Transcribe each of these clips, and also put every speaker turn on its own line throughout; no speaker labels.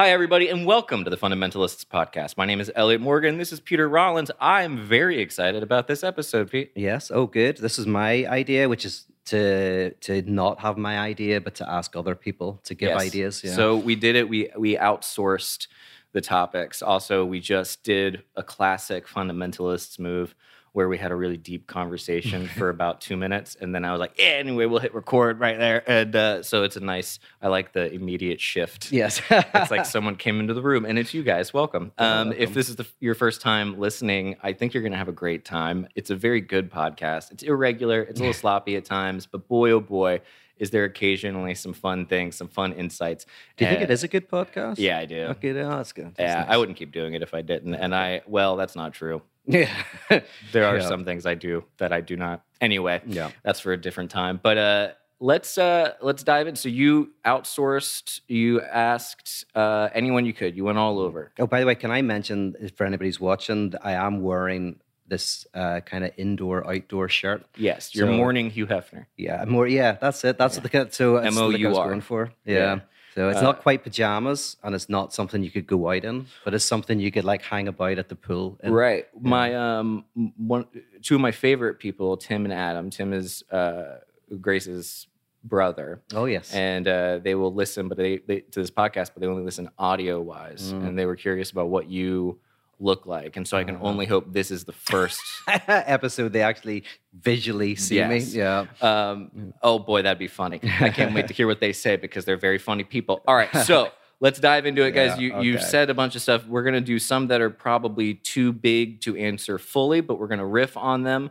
Hi, everybody, and welcome to the Fundamentalists Podcast. My name is Elliott Morgan. This is Peter Rollins. I'm very excited about this episode, Pete.
Yes. Oh, good. This is my idea, which is to to not have my idea, but to ask other people to give
Yes.
ideas. Yeah.
So we did it. We we outsourced the topics. Also, we just did a classic fundamentalists move where we had a really deep conversation for about two minutes, and then I was like, "Yeah, anyway, we'll hit record right there." And uh, so it's a nice. I like the immediate shift.
yes.
it's like someone came into the room and it's you guys welcome um, if this is the, your first time listening i think you're going to have a great time it's a very good podcast it's irregular it's a little sloppy at times but boy oh boy is there occasionally some fun things some fun insights
Do you think it is a good podcast?
yeah i do
Okay. That's good. That's
yeah
nice.
i wouldn't keep doing it if i didn't and i well that's not true
Yeah.
there are
Yeah.
some things i do that i do not anyway
Yeah.
that's for a different time but uh let's uh let's dive in so you outsourced you asked uh anyone you could you went all over
Oh, by the way, can I mention for anybody who's watching, I am wearing this uh, kind of indoor outdoor shirt.
yes your
So-
morning hugh hefner
Yeah, more. Yeah, that's it. That's what the so the look I was
M.O.U.R..
going for.
Yeah.
Yeah. So it's
Uh,
not quite pajamas, and it's not something you could go out in, but it's something you could like hang about at the pool. in.
right my um one two of my favorite people tim and adam tim is uh grace's brother
Oh yes.
and uh, they will listen but they, they to this podcast but they only listen audio wise
Mm.
and they were curious about what you look like and so i can
Uh-huh.
only hope this is the first
episode they actually visually see
Yes.
me. Yeah.
Um, oh boy, that'd be funny. I can't wait to hear what they say because they're very funny people. All right, so let's dive into it, guys.
Yeah,
you you said a bunch of stuff. We're gonna do some that are probably too big to answer fully, but we're gonna riff on them.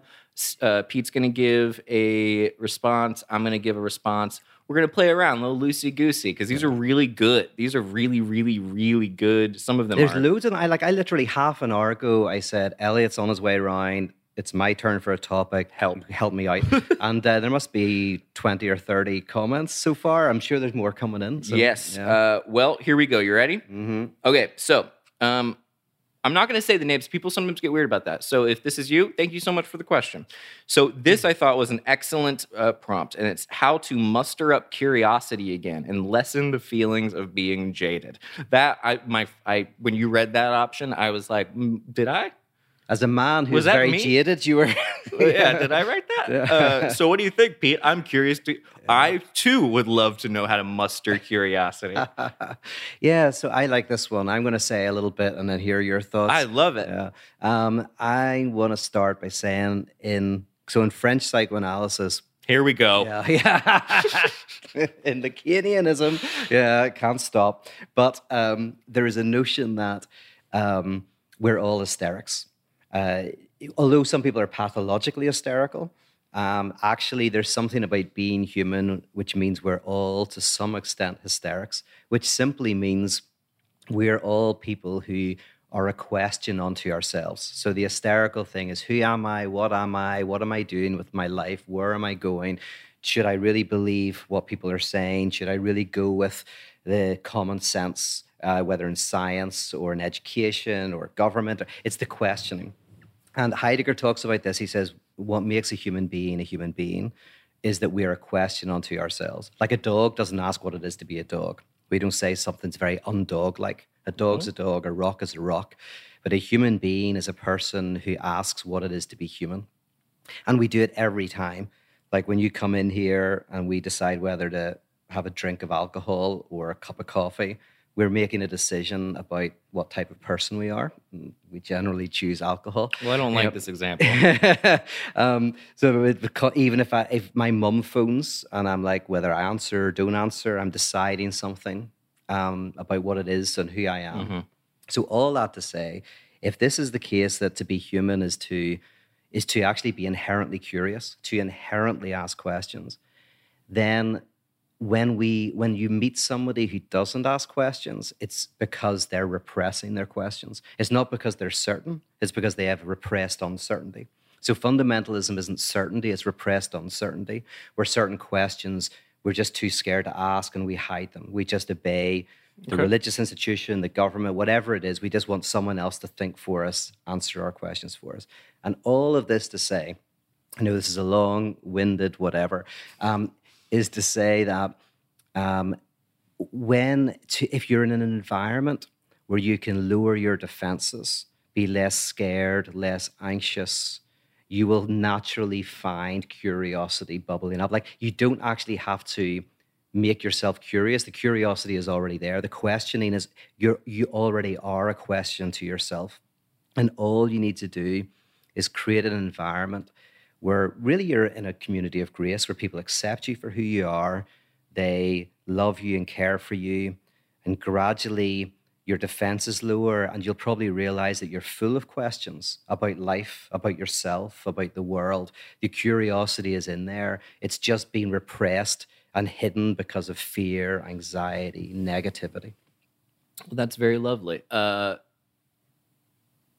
Uh, Pete's gonna give a response. I'm gonna give a response. We're gonna play around, a little loosey goosey, because these are really good. These are really, really, really good. Some of them
There's
are.
loads of I like I literally half an hour ago I said Elliott's on his way around. It's my turn for a topic.
Help.
help me out. and uh, there must be 20 or 30 comments so far. I'm sure there's more coming in. So,
yes.
Yeah.
Uh, well, here we go. You ready?
hmm
Okay, so um, I'm not going to say the names. People sometimes get weird about that. So if this is you, thank you so much for the question. So this I thought was an excellent uh, prompt, and it's how to muster up curiosity again and lessen the feelings of being jaded. That I my I when you read that option, I was like, mm, did I?
As a man who's very
me?
jaded, you were.
yeah, did I write that?
Yeah.
Uh, so what do you think, Pete? I'm curious to. I too would love to know how to muster curiosity.
yeah, so I like this one. I'm going to say a little bit and then hear your thoughts.
I love it.
Yeah. Um, I want to start by saying in so in French psychoanalysis,
Here we go.
yeah, yeah. in Lacanianism, yeah, can't stop. But um, there is a notion that um, we're all hysterics. Uh, although some people are pathologically hysterical, um, actually, there's something about being human, which means we're all, to some extent, hysterics, which simply means we're all people who are a question unto ourselves. So the hysterical thing is who am I? What am I? What am I doing with my life? Where am I going? Should I really believe what people are saying? Should I really go with the common sense, uh, whether in science or in education or government? It's the questioning. And Heidegger talks about this. He says, What makes a human being a human being is that we are a question unto ourselves. Like a dog doesn't ask what it is to be a dog. We don't say something's very undog like. A dog's a dog, a rock is a rock. But a human being is a person who asks what it is to be human. And we do it every time. Like when you come in here and we decide whether to have a drink of alcohol or a cup of coffee, we're making a decision about what type of person we are. We generally choose alcohol.
Well, I don't like
Yep.
this example.
um, so it, even if I, if my mum phones and I'm like whether I answer or don't answer, I'm deciding something um, about what it is and who I am.
Mhm.
So all that to say, if this is the case that to be human is to is to actually be inherently curious, to inherently ask questions, then when we when you meet somebody who doesn't ask questions, it's because they're repressing their questions. It's not because they're certain, it's because they have repressed uncertainty. So fundamentalism isn't certainty, it's repressed uncertainty, where certain questions we're just too scared to ask and we hide them. We just obey the
Okay.
religious institution, the government, whatever it is. We just want someone else to think for us, answer our questions for us. And all of this to say, I know this is a long winded whatever, um, is to say that um, when to, if you're in an environment where you can lower your defenses, be less scared, less anxious, you will naturally find curiosity bubbling up. Like you don't actually have to make yourself curious. The curiosity is already there. The questioning is you you already are a question to yourself. And all you need to do is create an environment where really you're in a community of grace where people accept you for who you are, they love you and care for you, and gradually your defenses lower, and you'll probably realize that you're full of questions about life, about yourself, about the world. The curiosity is in there, it's just been repressed and hidden because of fear, anxiety, negativity.
Well, that's very lovely. Uh,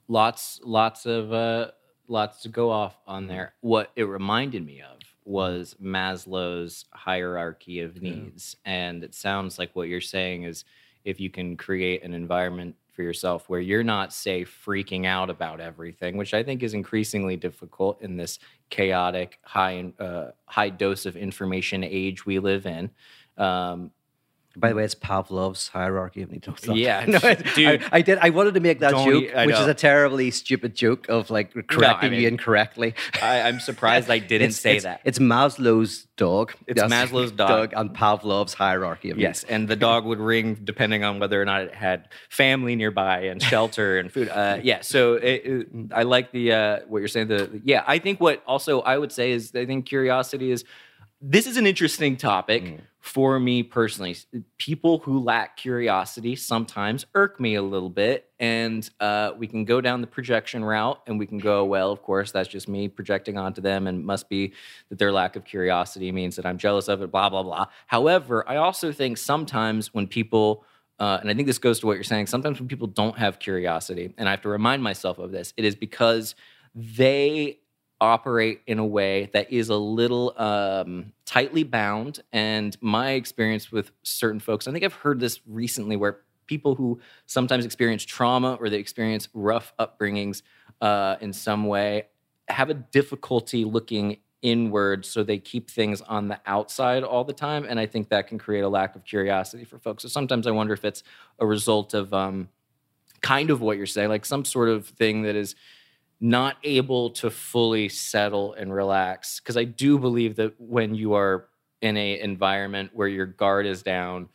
lots, lots of uh, lots to go off on there. What it reminded me of was Maslow's hierarchy of needs, yeah. and it sounds like what you're saying is if you can create an environment for yourself where you're not say freaking out about everything which i think is increasingly difficult in this chaotic high uh, high dose of information age we live in um,
by the way, it's Pavlov's hierarchy of needs.
Yeah, no, dude,
I, I, did. I wanted to make that joke, which is a terribly stupid joke of like correcting no, I mean, you incorrectly.
I, am surprised I didn't
it's,
say
it's,
that.
It's Maslow's dog.
It's yes, Maslow's dog.
dog and Pavlov's hierarchy of
yes, and the dog would ring depending on whether or not it had family nearby and shelter and food. Uh, yeah, so it, it, I like the uh, what you're saying. The yeah, I think what also I would say is I think curiosity is this is an interesting topic mm. for me personally. People who lack curiosity sometimes irk me a little bit. And uh, we can go down the projection route and we can go, well, of course, that's just me projecting onto them and must be that their lack of curiosity means that I'm jealous of it, blah, blah, blah. However, I also think sometimes when people, uh, and I think this goes to what you're saying, sometimes when people don't have curiosity, and I have to remind myself of this, it is because they operate in a way that is a little um, tightly bound. And my experience with certain folks, I think I've heard this recently where people who sometimes experience trauma or they experience rough upbringings uh, in some way have a difficulty looking inward so they keep things on the outside all the time and i think that can create a lack of curiosity for folks so sometimes i wonder if it's a result of um, kind of what you're saying like some sort of thing that is not able to fully settle and relax because i do believe that when you are in a environment where your guard is down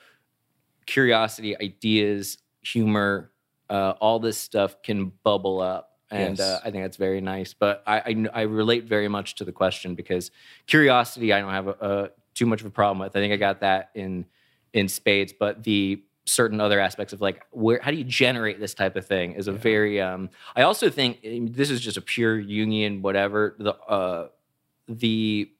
curiosity ideas humor uh, all this stuff can bubble up and yes. uh, i think that's very nice but I, I, I relate very much to the question because curiosity i don't have a, a, too much of a problem with i think i got that in in spades but the certain other aspects of like where how do you generate this type of thing is a yeah. very um i also think this is just a pure Jungian whatever the uh the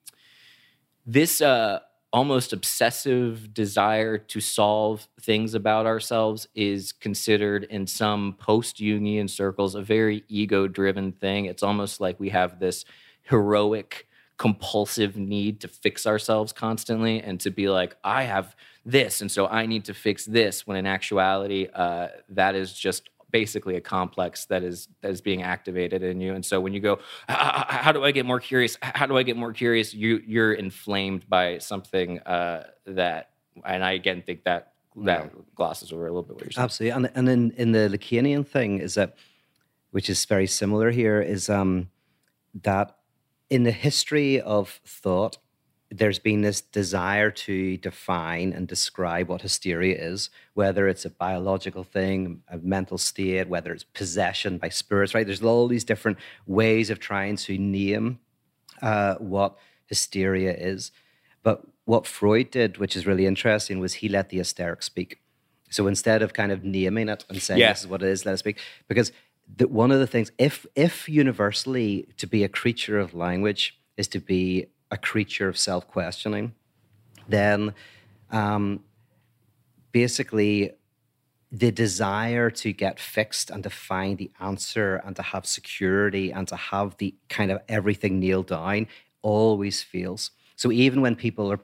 this uh almost obsessive desire to solve things about ourselves is considered in some post Jungian circles a very ego driven thing it's almost like we have this heroic compulsive need to fix ourselves constantly and to be like i have this, and so I need to fix this. When in actuality, uh, that is just basically a complex that is that is being activated in you. And so when you go, how do I get more curious? How do I get more curious? You you're inflamed by something uh, that, and I again think that that glosses over a little bit what you're saying.
Absolutely, and and then in the Lacanian thing is that, which is very similar here, is um, that in the history of thought, there's been this desire to define and describe what hysteria is, whether it's a biological thing, a mental state, whether it's possession by spirits, right? There's all these different ways of trying to name uh, what hysteria is. But what Freud did, which is really interesting, was he let the hysteric speak. So instead of kind of naming it and saying yeah. this is what it is, let it speak, because the, one of the things, if if universally to be a creature of language is to be a creature of self questioning, then um, basically the desire to get fixed and to find the answer and to have security and to have the kind of everything nailed down always feels. So even when people are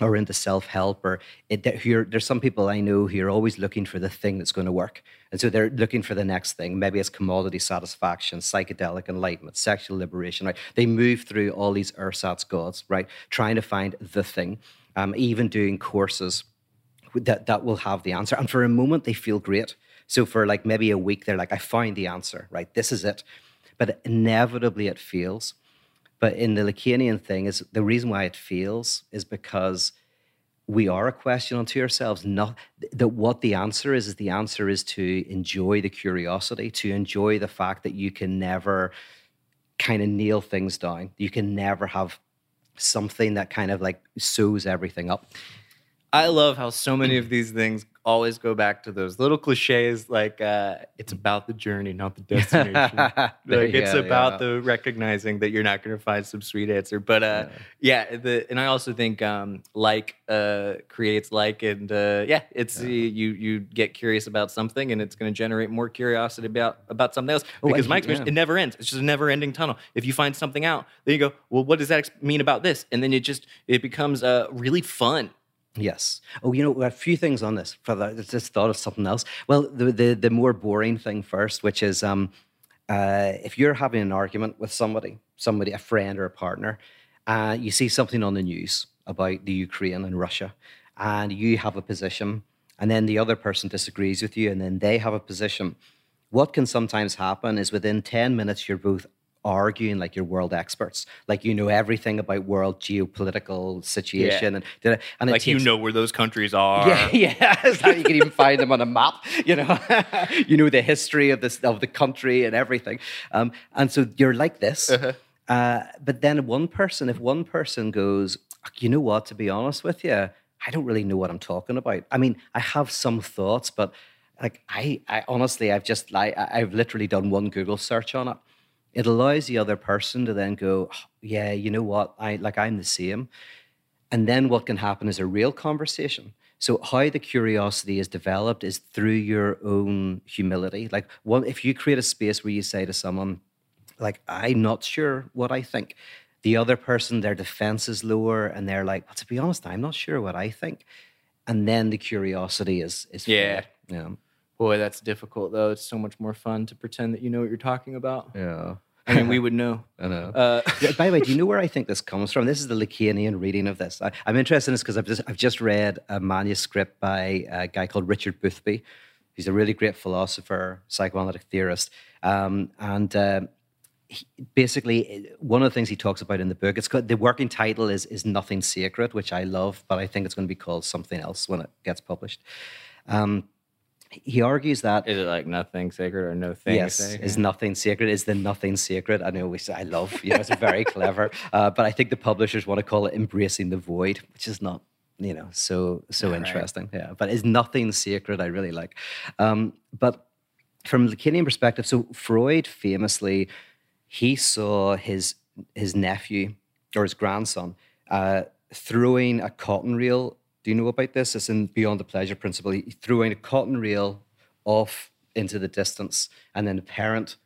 or into self-help or it, there's some people i know who are always looking for the thing that's going to work and so they're looking for the next thing maybe it's commodity satisfaction psychedelic enlightenment sexual liberation right they move through all these ersatz gods right trying to find the thing um, even doing courses that that will have the answer. And for a moment, they feel great. So for like maybe a week, they're like, I find the answer, right? This is it. But inevitably, it fails. But in the Lacanian thing, is the reason why it feels is because we are a question unto ourselves. Not that what the answer is is the answer is to enjoy the curiosity, to enjoy the fact that you can never kind of nail things down. You can never have something that kind of like sews everything up.
I love how so many of these things always go back to those little cliches like uh, it's about the journey, not the destination. like it's
Yeah,
about
yeah.
the recognizing that you're not going to find some sweet answer. But uh, yeah. the and I also think um, like uh, creates like, and uh, yeah, it's you you get curious about something, and it's going to generate more curiosity about about something else.
Oh,
Because my experience,
yeah.
it never ends. It's just a never ending tunnel. If you find something out, then you go, well, what does that mean about this? And then it just it becomes uh, really fun.
Yes. Oh, you know, a few things on this. For that, I just thought of something else. Well, the the, the more boring thing first, which is um, uh, if you're having an argument with somebody, somebody, a friend or a partner, uh, you see something on the news about the Ukraine and Russia, and you have a position, and then the other person disagrees with you, and then they have a position. What can sometimes happen is within 10 minutes, you're both arguing like you're world experts, like you know everything about world geopolitical situation, and and it
Like you know where those countries are.
yeah, yeah. You can even find them on a map. You know, you know the history of this of the country and everything. Um, and so you're like this. uh but then one person, if one person goes, you know what? To be honest with you, I don't really know what I'm talking about. I mean, I have some thoughts, but like I, I honestly, I've just like I've literally done one Google search on it. It allows the other person to then go, "Oh, yeah, you know what? I like I'm the same. And then what can happen is a real conversation. So how the curiosity is developed is through your own humility. Like one, if you create a space where you say to someone, like, I'm not sure what I think. The other person, their defense is lower, and they're like, well, to be honest, I'm not sure what I think. And then the curiosity is is
Yeah.
fed. Yeah.
Boy, that's difficult though. It's so much more fun to pretend that you know what you're talking about.
Yeah.
I mean, we would know.
I know.
Uh,
Yeah, By the way, do you know where I think this comes from? This is the Lacanian reading of this. I, I'm interested in this because I've just, I've just read a manuscript by a guy called Richard Boothby. He's a really great philosopher, psychoanalytic theorist. Um, and uh, he, basically, one of the things he talks about in the book, it's called, the working title is, is Nothing Sacred, which I love, but I think it's going to be called something else when it gets published. Um, he argues that
is it like nothing sacred or no thing?
yes,
sacred?
is nothing sacred? Is the nothing sacred? I know we say I love, you know, it's very clever, uh, but I think the publishers want to call it embracing the void, which is not, you know, so so interesting. Yeah, but is nothing sacred? I really like, um, but from a Lacanian perspective, so Freud famously, he saw his his nephew or his grandson uh, throwing a cotton reel. Do you know about this? It's in Beyond the Pleasure Principle. He throwing a cotton reel off into the distance, and then the parent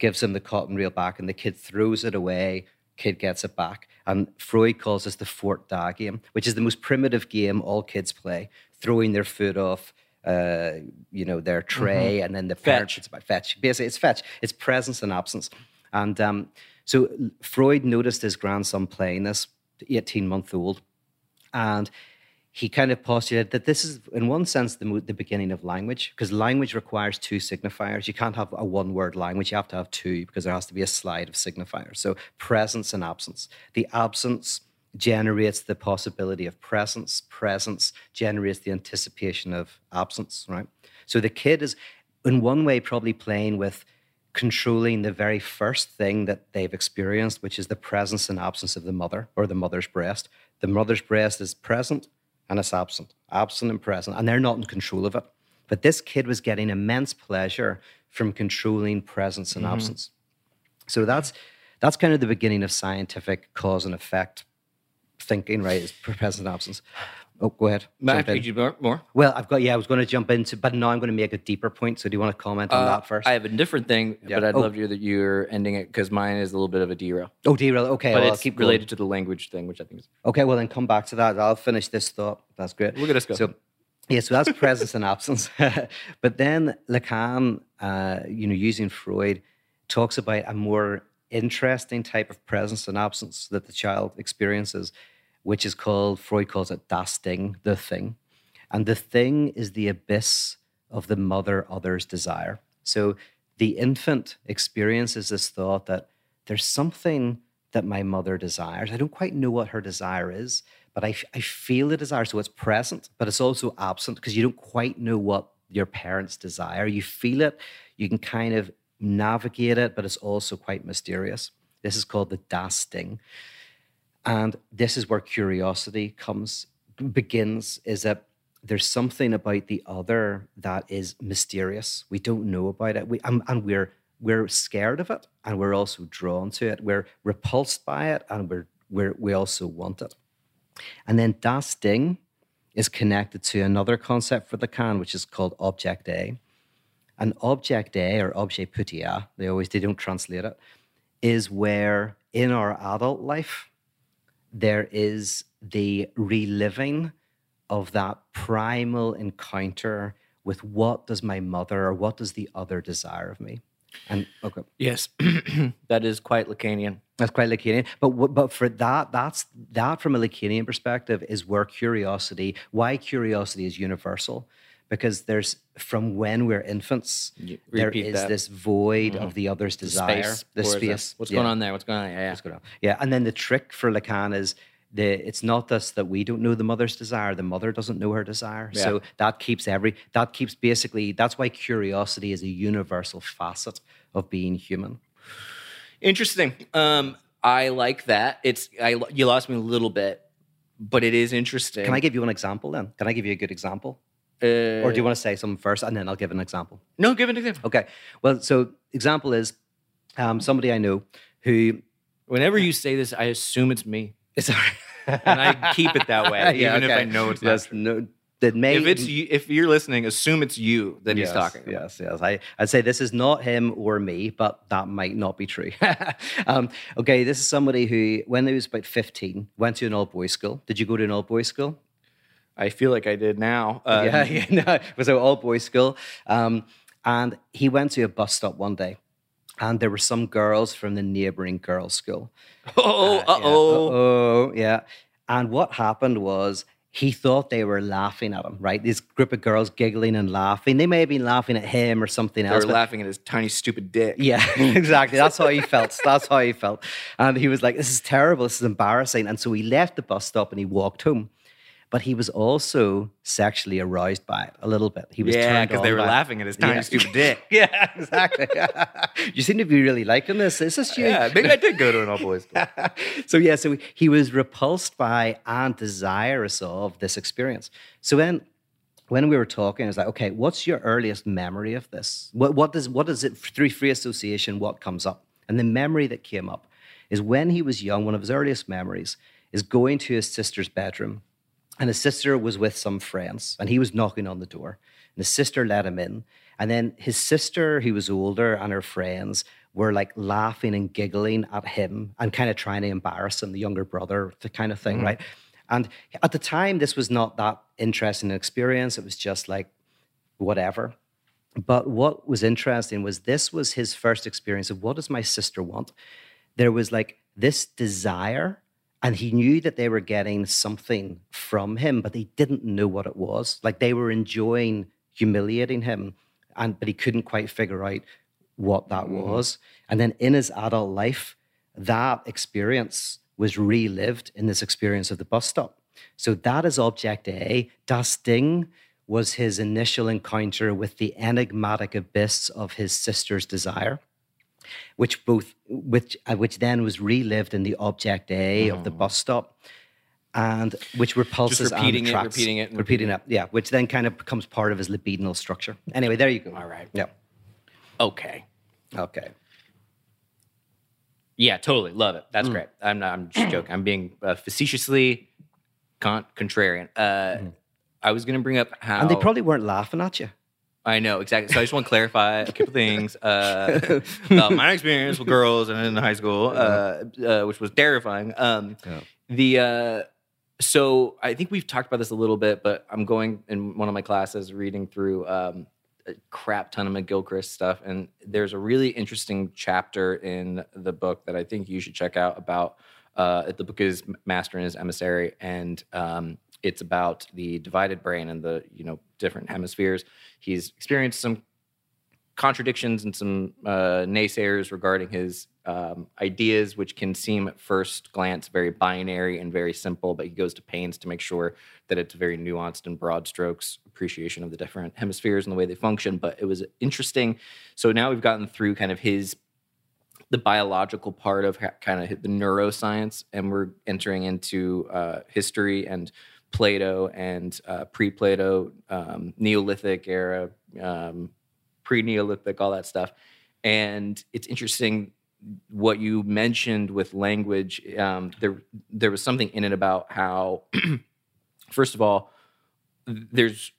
gives him the cotton reel back, and the kid throws it away. Kid gets it back, and Freud calls this the Fort Da game, which is the most primitive game all kids play, throwing their foot off, uh, you know, their tray, and then the parent
Fetch.
it's about fetch. Basically, it's fetch. It's presence and absence, and um, so Freud noticed his grandson playing this, eighteen month old, and he kind of postulated that this is, in one sense, the, the beginning of language, because language requires two signifiers. You can't have a one word language, you have to have two, because there has to be a slide of signifiers. So, presence and absence. The absence generates the possibility of presence, presence generates the anticipation of absence, right? So, the kid is, in one way, probably playing with controlling the very first thing that they've experienced, which is the presence and absence of the mother or the mother's breast. The mother's breast is present and it's absent, absent and present, and they're not in control of it. But this kid was getting immense pleasure from controlling presence and mm-hmm. absence. So that's that's kind of the beginning of scientific cause and effect thinking, right? Is presence and absence. Oh, go ahead.
Matt, could you more?
Well, I've got yeah. I was going to jump into, but now I'm going to make a deeper point. So do you want to comment on
Uh,
that first?
I have a different thing, but I'd
Oh.
love to hear that you're ending it because mine is a little bit of a derail.
oh, derail. Okay,
But
well, I'll
it's related to the language thing, which I think is
Okay, well then come back to that. I'll finish this thought. That's great.
Look at us go.
So, yeah, so that's presence and absence. but then Lacan, uh, you know, using Freud, talks about a more interesting type of presence and absence that the child experiences, which is called Freud calls it das Ding, the thing. And the thing is the abyss of the mother other's desire. So the infant experiences this thought that there's something that my mother desires. I don't quite know what her desire is, but I, I feel the desire. So it's present, but it's also absent because you don't quite know what your parents desire. You feel it, you can kind of navigate it, but it's also quite mysterious. This is called the Das Ding. And this is where curiosity comes, begins, is that there's something about the other that is mysterious. We don't know about it. We, and, and we're we're scared of it and we're also drawn to it. We're repulsed by it and we're, we're we also want it. And then Das Ding is connected to another concept for Lacan, which is called object A. An object A or objet petit a, they always they don't translate it, is where in our adult life there is the reliving of that primal encounter with what does my mother or what does the other desire of me. And okay,
Yes, that is quite Lacanian.
that's quite Lacanian. But but for that, that's that from a Lacanian perspective is where curiosity. Why curiosity is universal, because there's from when we're infants,
Y-
there is
that.
this void of the other's desire,
Space.
the
is that-
space.
What's
yeah.
going on there? What's going on? Yeah, yeah.
What's going on? Yeah, and then the trick for Lacan is the it's not just that we don't know the mother's desire; the mother doesn't know her desire.
Yeah.
So that keeps every that keeps basically that's why curiosity is a universal facet of being human.
Interesting. Um, I like that. It's I you lost me a little bit, but it is interesting.
Can I give you an example then? Can I give you a good example?
Uh,
Or do you want to say something first and then I'll give an example?
no, give an example.
Okay. Well, so example is um, somebody I know who
Whenever you say this, I assume it's me, It's
sorry.
and I keep it that way, even if I know it's not
yes,
true.
no, that may
If it's you, if you're listening, assume it's you that he's
yes,
talking. about.
Yes, yes. I, I'd say this is not him or me, but that might not be true. um, okay, this is somebody who, when he was about 15, went to an all boys school. Did you go to an all boys school?
I feel like I did now. Um,
yeah, yeah, no, it was an all boys school. Um, and he went to a bus stop one day, and there were some girls from the neighboring girls' school.
Oh, uh oh.
uh-oh, yeah. And what happened was he thought they were laughing at him, right? This group of girls giggling and laughing. They may have been laughing at him or something else.
They
were
laughing at his tiny stupid dick.
yeah, exactly. That's how he felt. That's how he felt. And he was like, this is terrible. This is embarrassing. And so he left the bus stop and he walked home. But he was also sexually aroused by it a little bit. He was
Yeah, because they were
it.
laughing at his tiny
Yeah.
stupid dick.
Yeah, exactly. you seem to be really liking this. Is this you?
Yeah, maybe I did go to an all boys school.
so yeah, so he was repulsed by and desirous of this experience. So then when we were talking, I was like, okay, what's your earliest memory of this? What what does what is it through free association? What comes up? And the memory that came up is when he was young. One of his earliest memories is going to his sister's bedroom, and his sister was with some friends, and he was knocking on the door, and his sister let him in, and then his sister, who was older, and her friends were like laughing and giggling at him and kind of trying to embarrass him, the younger brother, the kind of thing, mm-hmm. right? And at the time, this was not that interesting an experience. It was just like whatever. But what was interesting was this was his first experience of what does my sister want? There was like this desire, and he knew that they were getting something from him, but they didn't know what it was. Like they were enjoying humiliating him, and but he couldn't quite figure out what that mm-hmm. was. And then in his adult life, that experience was relived in this experience of the bus stop. So that is object A. Das Ding was his initial encounter with the enigmatic abyss of his sister's desire, which both which uh, which then was relived in the object A of the bus stop, and which repulses and
repeating it,
attracts.
repeating it, and
repeating it. Yeah, which then kind of becomes part of his libidinal structure. Anyway, there you go.
All right.
Yeah.
Okay.
Okay.
Yeah, totally. Love it.
Mm.
That's great. I'm not, I'm just joking. I'm being uh, facetiously con- contrarian. Uh, I was going to bring up how.
Mm-hmm. And they probably weren't laughing at you.
I know, exactly. So I just want to clarify a couple things. Uh, my experience with girls and in high school, uh, uh, which was terrifying. Um,
Yeah.
The uh, so I think we've talked about this a little bit, but I'm going in one of my classes reading through um, a crap ton of McGilchrist stuff, and there's a really interesting chapter in the book that I think you should check out about. Uh, the book is Master and His Emissary, and um, it's about the divided brain and the you know different hemispheres. He's experienced some contradictions and some uh, naysayers regarding his um, ideas, which can seem at first glance very binary and very simple, but he goes to pains to make sure that it's very nuanced and broad strokes appreciation of the different hemispheres and the way they function. But it was interesting. So now we've gotten through kind of his the biological part of kind of the neuroscience, and we're entering into uh, history and Plato and uh, pre-Plato, um, Neolithic era, um, pre-Neolithic, all that stuff. And it's interesting what you mentioned with language. Um, there, there was something in it about how, first of all, there's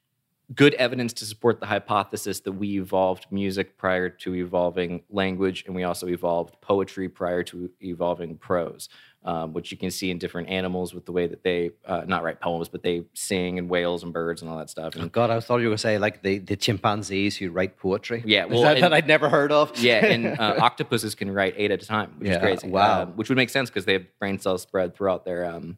good evidence to support the hypothesis that we evolved music prior to evolving language, and we also evolved poetry prior to evolving prose um, which you can see in different animals with the way that they uh, not write poems, but they sing and whales and birds and all that stuff. And,
oh God, I thought you were going to say like the, the chimpanzees who write poetry.
Yeah,
well, that, and, that, I'd never heard of.
yeah, and uh, octopuses can write eight at a time, which yeah, is crazy.
Wow,
um, which would make sense because they have brain cells spread throughout their um,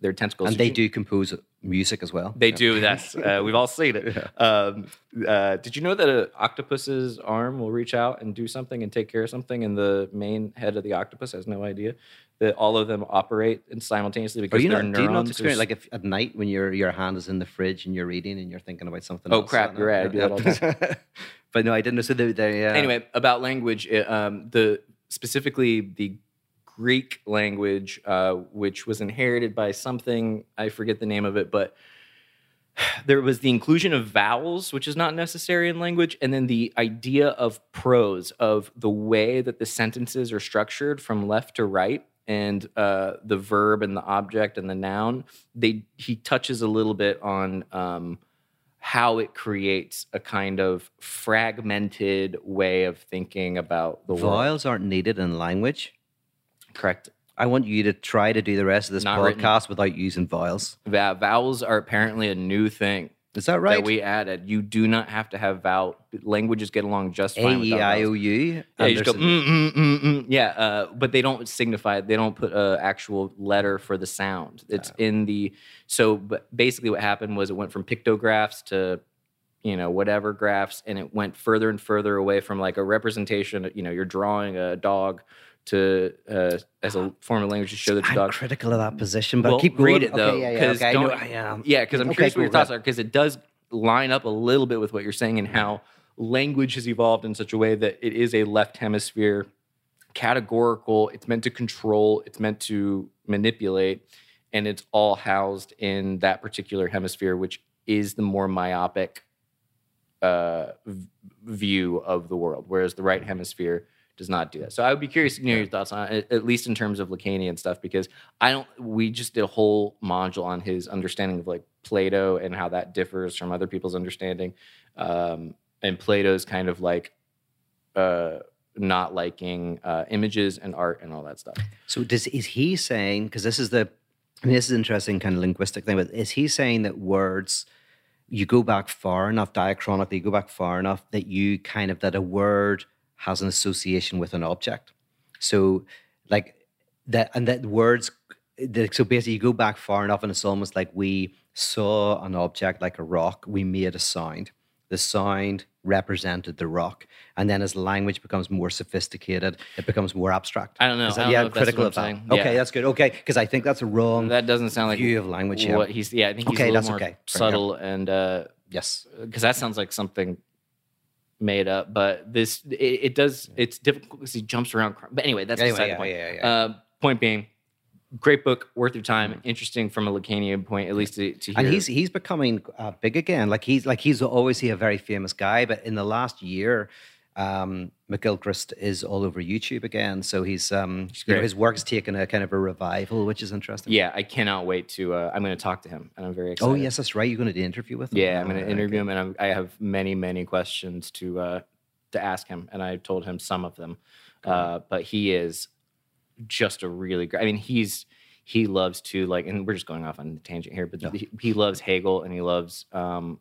their tentacles.
And they do compose music as well.
They yeah. do. That's uh, we've all seen it. Yeah. Um, uh, did you know that an octopus's arm will reach out and do something and take care of something, and the main head of the octopus has no idea that all of them operate and simultaneously because
you
they're
not,
neurons. Do you
not experience like if at night when your your hand is in the fridge and you're reading and you're thinking about something?
Oh
else,
crap! You're right. I do that all the time.
but no, I didn't know. So they, they uh...
anyway about language. It, um, the specifically the Greek language, uh, which was inherited by something, I forget the name of it, but there was the inclusion of vowels, which is not necessary in language, and then the idea of prose, of the way that the sentences are structured from left to right, and uh, the verb and the object and the noun. They he touches a little bit on um, how it creates a kind of fragmented way of thinking about the
Vowels
world.
Vowels aren't needed in language.
Correct.
I want you to try to do the rest of this Not podcast written. without using vowels.
Va- vowels are apparently a new thing.
Is that right?
That we added. You do not have to have vowel. Languages get along just fine.
A E I O U.
Yeah, you just go mm, mm, mm, mm. Yeah, uh, but they don't signify. They don't put an actual letter for the sound. It's oh. in the. So, but basically, what happened was it went from pictographs to you know whatever graphs and it went further and further away from like a representation you know you're drawing a dog to uh, as a form of language to show that your dog.
critical of that position, but
well,
keep
read it though.
Okay, yeah, yeah, okay,
I am. Yeah, because I'm okay, curious cool, what your thoughts are because it does line up a little bit with what you're saying and how language has evolved in such a way that it is a left hemisphere categorical. It's meant to control. It's meant to manipulate, and it's all housed in that particular hemisphere, which is the more myopic uh, view of the world, whereas the right hemisphere does not do that. So I would be curious to know your thoughts on it, at least in terms of Lacanian stuff, because I don't. We just did a whole module on his understanding of like Plato and how that differs from other people's understanding, um, and Plato's kind of like uh, not liking uh, images and art and all that stuff.
So does is he saying because this is the I mean, this is interesting kind of linguistic thing, but is he saying that words? You go back far enough diachronically, you go back far enough that you kind of that a word has an association with an object. So, like that, and that words. That, So basically, you go back far enough, and it's almost like we saw an object like a rock. We made a sound. The sound represented the rock, and then as language becomes more sophisticated, it becomes more abstract.
I don't know.
That,
don't
yeah,
know
critical of that.
Saying.
Okay,
yeah.
that's good. Okay, because I think that's a wrong.
That doesn't sound like
view of language.
What he's yeah, I think he's
okay,
a little more
okay.
subtle and uh,
yes,
because that sounds like something made up, but this it, it does. It's difficult because he jumps around. But anyway, that's
anyway,
the
yeah,
point.
Yeah, yeah,
uh, point being, great book, worth your time. Mm-hmm. Interesting from a Lacanian point, at least to, to hear.
And he's he's becoming uh, big again. Like he's like he's always a very famous guy, but in the last year, um, McGilchrist is all over YouTube again. So he's, um, you know, his work's taken a kind of a revival, which is interesting.
Yeah, I cannot wait to. Uh, I'm going to talk to him, and I'm very excited.
Oh yes, that's right. You're going to do an interview with him.
Yeah, I'm going to interview him, and I'm, i have many, many questions to uh, to ask him, and I told him some of them. Uh, but he is just a really great. I mean, he's he loves to like, and we're just going off on a tangent here, but he, he, loves Hegel and he loves um,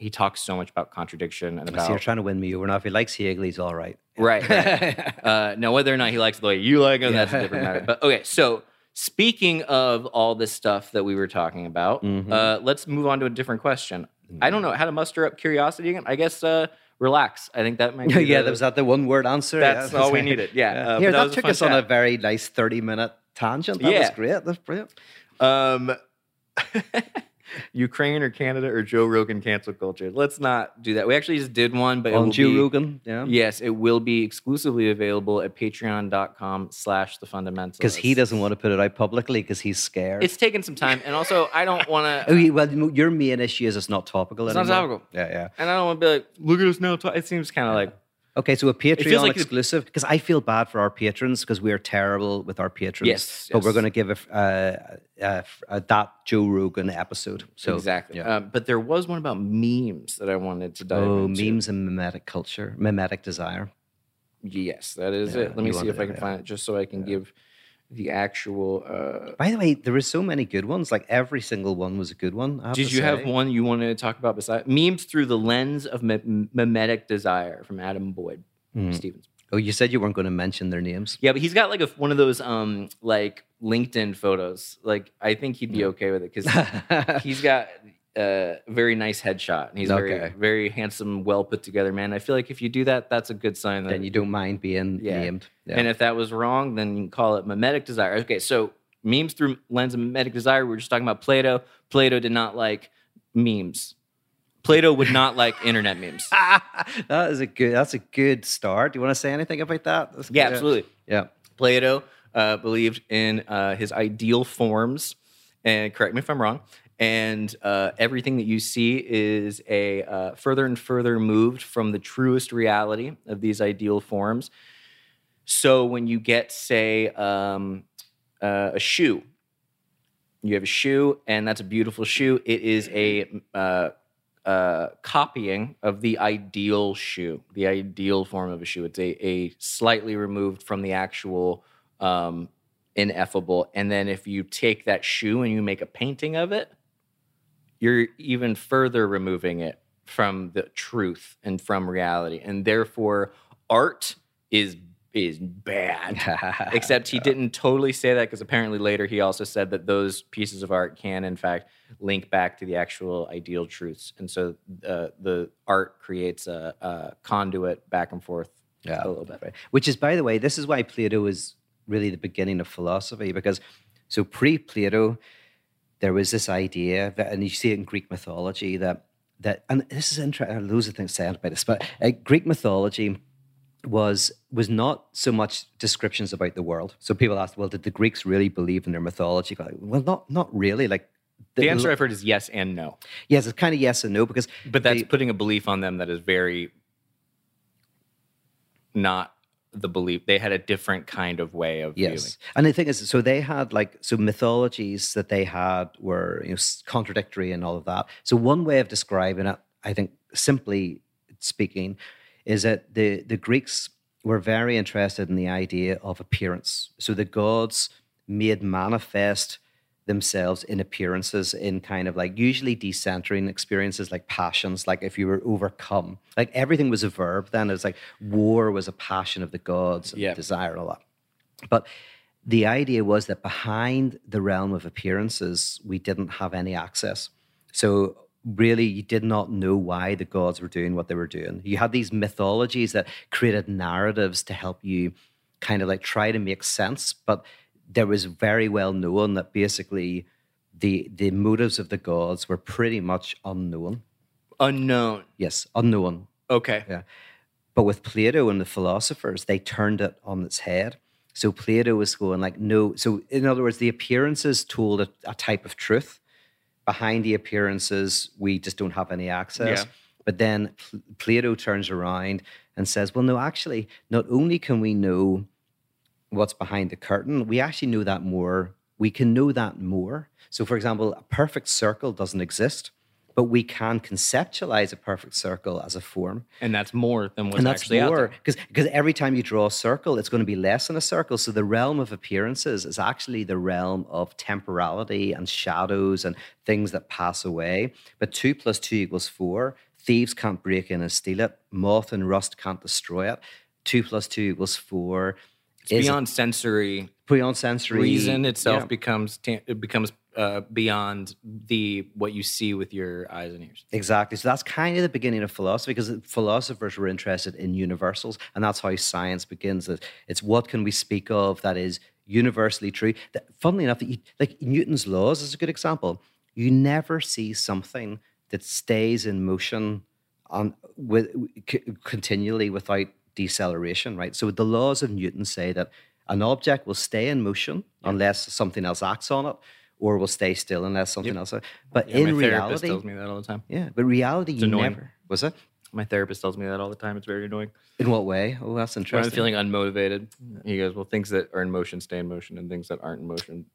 he talks so much about contradiction and about.
So you're trying to win me over now. If he likes Hegel, he's all right.
Right. right. uh, now, whether or not he likes the way you like him, yeah. that's a different matter. But okay, so speaking of all this stuff that we were talking about,
Mhm.
uh, let's move on to a different question. I don't know how to muster up curiosity again. I guess uh, relax. I think that might. Be
yeah,
the-
that was that the one word answer.
That's
Yeah,
all we needed. Yeah. Uh,
Here, that,
a
took us on a very nice 30 minute tangent. That was great. That's brilliant.
Um, Ukraine or Canada or Joe Rogan cancel culture. Let's not do that. We actually just did one, but
On Joe
be,
Rogan. Yeah.
Yes, it will be exclusively available at patreon.com slash the fundamentals.
Because he doesn't want to put it out publicly because he's scared.
It's taken some time. And also, I don't want to.
yeah, well, your main issue is it's not topical
It's not topical.
Yeah, yeah.
And I don't want to be like, look at us now. It seems kind of like,
Okay, so a Patreon
like
exclusive because I feel bad for our patrons because we're terrible with our patrons.
Yes,
but we're going to give a, uh, f- uh, that Joe Rogan episode. So
exactly.
yeah.
Um, but there was one about memes that I wanted to dive
oh,
into.
memes and mimetic culture, mimetic desire.
Yes, that is
Yeah,
it. Let me see if I
it,
can
yeah.
find it just so I can give the actual. Uh,
By the way, there were so many good ones. Like every single one was a good one. I have
Did you have one you wanted to talk about besides memes through the lens of mim- mimetic desire from Adam Boyd
Hmm.
Stevens?
Oh, you said you weren't going to mention their names.
Yeah, but he's got like a, one of those um like LinkedIn photos. Like I think he'd be okay with it because he's got a very nice headshot and he's very
Okay.
very handsome, well put together man. I feel like if you do that, that's a good sign that
then you don't mind being
Yeah.
named. Yeah.
And if that was wrong, then you can call it mimetic desire. Okay, so memes through lens of mimetic desire. We were just talking about Plato. Plato did not like memes. Plato would not like internet memes.
that is a good. That's a good start. Do you want to say anything about that? That's
Yeah,
good.
absolutely.
Yeah.
Plato uh, believed in uh, his ideal forms, and correct me if I'm wrong. And uh, everything that you see is a uh, further and further moved from the truest reality of these ideal forms. So when you get, say, um, uh, a shoe, you have a shoe, and that's a beautiful shoe. It is a uh, uh, copying of the ideal shoe, the ideal form of a shoe. It's a, a slightly removed from the actual um, ineffable. And then if you take that shoe and you make a painting of it, you're even further removing it from the truth and from reality. And therefore, art is is bad. Except he didn't totally say that because apparently later he also said that those pieces of art can, in fact, link back to the actual ideal truths. And so uh, the art creates a, a conduit back and forth
Yeah,
a little bit.
Right. Which is, by the way, this is why Plato is really the beginning of philosophy because so pre-Plato, there was this idea that, and you see it in Greek mythology that that, and this is interesting. Loads of things said about this, but uh, Greek mythology was was not so much descriptions about the world. So people asked, well, did the Greeks really believe in their mythology? Well, not not really. Like
The answer I've heard is yes and no.
yes, it's kind of yes and no because
But that's
the-
putting a belief on them that is very not the belief. They had a different kind of way of viewing.
Yes, and the thing is, so they had like so mythologies that they had were you know contradictory and all of that. So one way of describing it, I think, simply speaking, is that the the Greeks were very interested in the idea of appearance. So the gods made manifest themselves in appearances in kind of like usually decentering experiences like passions like if you were overcome like everything was a verb then it's like war was a passion of the gods and
Yeah.
desire and all that but the idea was that behind the realm of appearances, we didn't have any access. So, really, you did not know why the gods were doing what they were doing. You had these mythologies that created narratives to help you kind of like try to make sense, but there was very well known that basically the the motives of the gods were pretty much unknown.
Unknown.
Yes, unknown.
Okay.
Yeah. But with Plato and the philosophers, they turned it on its head. So Plato was going like, no. So in other words, the appearances told a, a type of truth. Behind the appearances, we just don't have any access.
Yeah.
But then Plato turns around and says, well, no, actually, not only can we know what's behind the curtain, we actually know that more. We can know that more. So, for example, a perfect circle doesn't exist, but we can conceptualize a perfect circle as a form
And that's more than what's
and that's
actually out
more because every time you draw a circle, it's going to be less than a circle. So the realm of appearances is actually the realm of temporality and shadows and things that pass away. But two plus two equals four. Thieves can't break in and steal it. Moth and rust can't destroy it. Two plus two equals four.
It's beyond sensory
beyond sensory
reason itself
yeah.
becomes it becomes uh, beyond the what you see with your eyes and ears.
Exactly. So that's kind of the beginning of philosophy because philosophers were interested in universals, and that's how science begins. It- It's what can we speak of that is universally true. That, funnily enough, that you, like Newton's laws is a good example. You never see something that stays in motion on with c- continually without deceleration, right? So the laws of Newton say that an object will stay in motion unless something else acts on it, or will stay still unless something else. But
Yeah,
in reality,
tells me that all the time.
yeah, but reality, you
annoying.
never was it.
My therapist tells me that all the time. It's very annoying.
In what way? Oh, that's
When I'm
interesting.
feeling unmotivated, he goes, "Well, things that are in motion stay in motion, and things that aren't in motion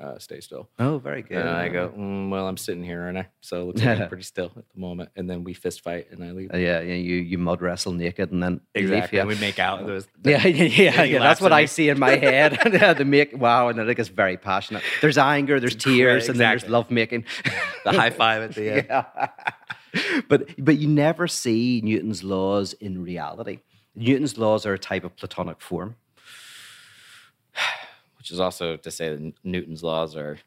uh, stay still."
oh, very good.
And I go, mm, "Well, I'm sitting here, aren't I? So it looks like I'm pretty still at the moment." And then we fist fight, and I leave.
Uh, yeah, yeah, you you mud wrestle naked and then you leave,
Exactly.
yeah.
And we make out.
Yeah, yeah, yeah, yeah. That's what I
me.
see in my head. the make wow, and it gets very passionate. There's anger, there's tears, and then there's love making.
the high five at the end.
yeah. but but you never see Newton's laws in reality. Newton's laws are a type of platonic form.
Which is also to say that Newton's laws are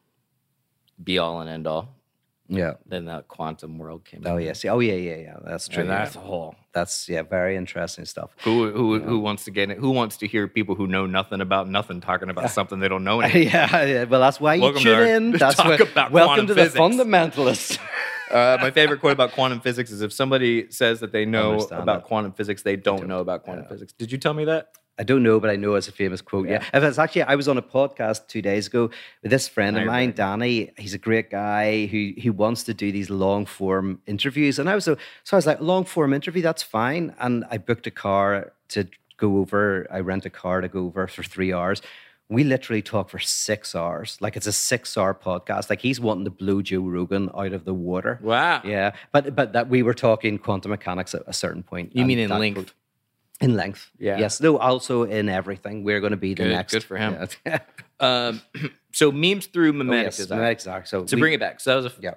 be all and end all.
Yeah.
Then the quantum world came.
Oh
in.
yes. Oh yeah, yeah, yeah. That's true.
And that's
yeah.
a whole.
That's yeah, very interesting stuff.
Who who who wants to get it? Who wants to hear people who know nothing about nothing talking about something they don't know anything?
yeah, yeah, well, that's why you
Welcome to
tune in. That's
talk
what,
about
welcome to
physics.
the fundamentalists.
Uh, my favorite quote about quantum physics is if somebody says that they know
Understand
about
it.
quantum physics, they don't, know about quantum physics. Did you tell me that?
I don't know, but I know it's a famous quote. Yeah. If it's actually, I was on a podcast two days ago with this friend of mine. Danny. He's a great guy who who wants to do these long form interviews, and I was so so I was like, long form interview, that's fine. And I booked a car to go over. I rent a car to go over for three hours. We literally talk for six hours. Like it's a six hour podcast. Like he's wanting to blow Joe Rogan out of the water.
Wow.
Yeah, but but that we were talking quantum mechanics at a certain point.
You mean in length?
quote- in length.
Yeah.
Yes. No. Also in everything, we're going to be the
Good-
next.
good for him.
Yeah.
Um, so memes through
oh,
mimetic
yes.
design.
Exactly. So
To
we-
bring it back, so that was a
Yeah.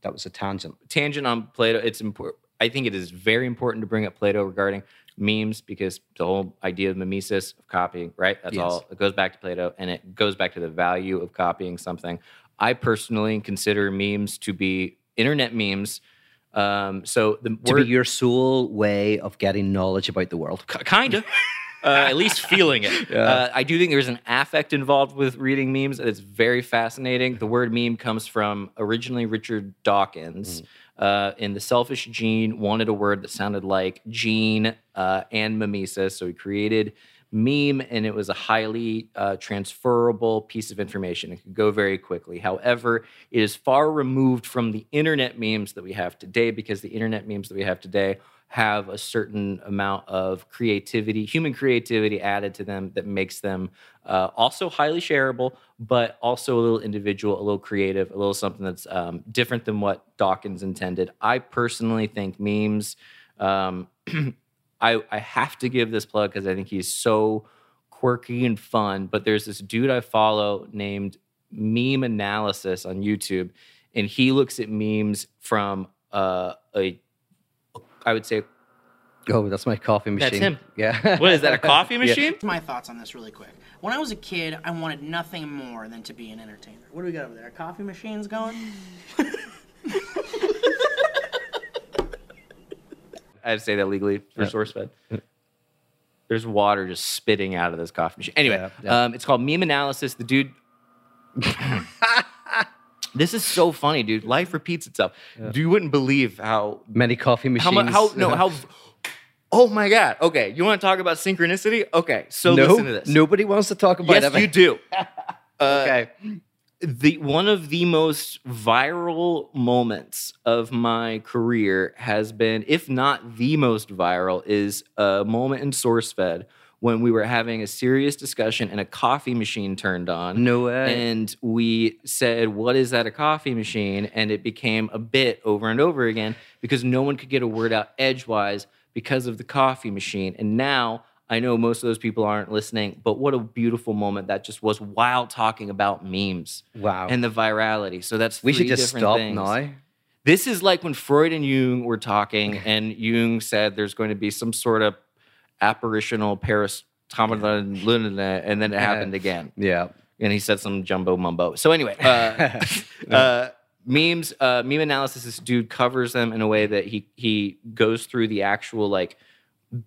That was a tangent.
tangent on Plato. It's important. I think it is very important to bring up Plato regarding memes because the whole idea of mimesis of copying, right? That's
Yes.
all. It goes back to Plato, and it goes back to the value of copying something. I personally consider memes to be internet memes. Um, so the
To
word,
be your sole way of getting knowledge about the world.
kind of. Uh, at least feeling it. Uh, I do think there's an affect involved with reading memes, and it's very fascinating. The word meme comes from originally Richard Dawkins. Uh, in The Selfish Gene, wanted a word that sounded like gene uh, and mimesis, so he created meme, and it was a highly uh, transferable piece of information. It could go very quickly. However, it is far removed from the internet memes that we have today because the internet memes that we have today have a certain amount of creativity, human creativity added to them that makes them uh, also highly shareable, but also a little individual, a little creative, a little something that's um, different than what Dawkins intended. I personally think memes. Um, I, I have to give this plug because I think he's so quirky and fun. But there's this dude I follow named Meme Analysis on YouTube, and he looks at memes from uh, a, I would say,
Oh, that's my coffee machine.
That's him.
Yeah.
what is that, a coffee machine?
my thoughts on this really quick. When I was a kid, I wanted nothing more than to be an entertainer. What do we got over there? Coffee machines going?
I had to say that legally for SourceFed. There's water just spitting out of this coffee machine. Anyway,
Yeah, yeah.
Um, it's called Meme Analysis. The dude. this is so funny, dude. Life repeats itself. You wouldn't believe how
Many coffee machines.
how how no how. Oh my god. Okay, you want to talk about synchronicity? Okay, so
no,
listen to this.
nobody wants to talk about
yes,
it.
you do.
okay.
The one of the most viral moments of my career has been, if not the most viral, is a moment in SourceFed when we were having a serious discussion and a coffee machine turned on.
No way.
And we said, What is that, a coffee machine? And it became a bit over and over again because no one could get a word out edgewise because of the coffee machine. And now I know most of those people aren't listening, but what a beautiful moment that just was while talking about memes
Wow.
and the virality. So that's
we should just
different
stop
things.
now.
This is like when Freud and Jung were talking, and Jung said there's going to be some sort of apparitional paras- and then it happened again.
Yeah.
and he said some jumbo mumbo. So anyway, uh, uh, memes, uh, meme analysis. This dude covers them in a way that he he goes through the actual like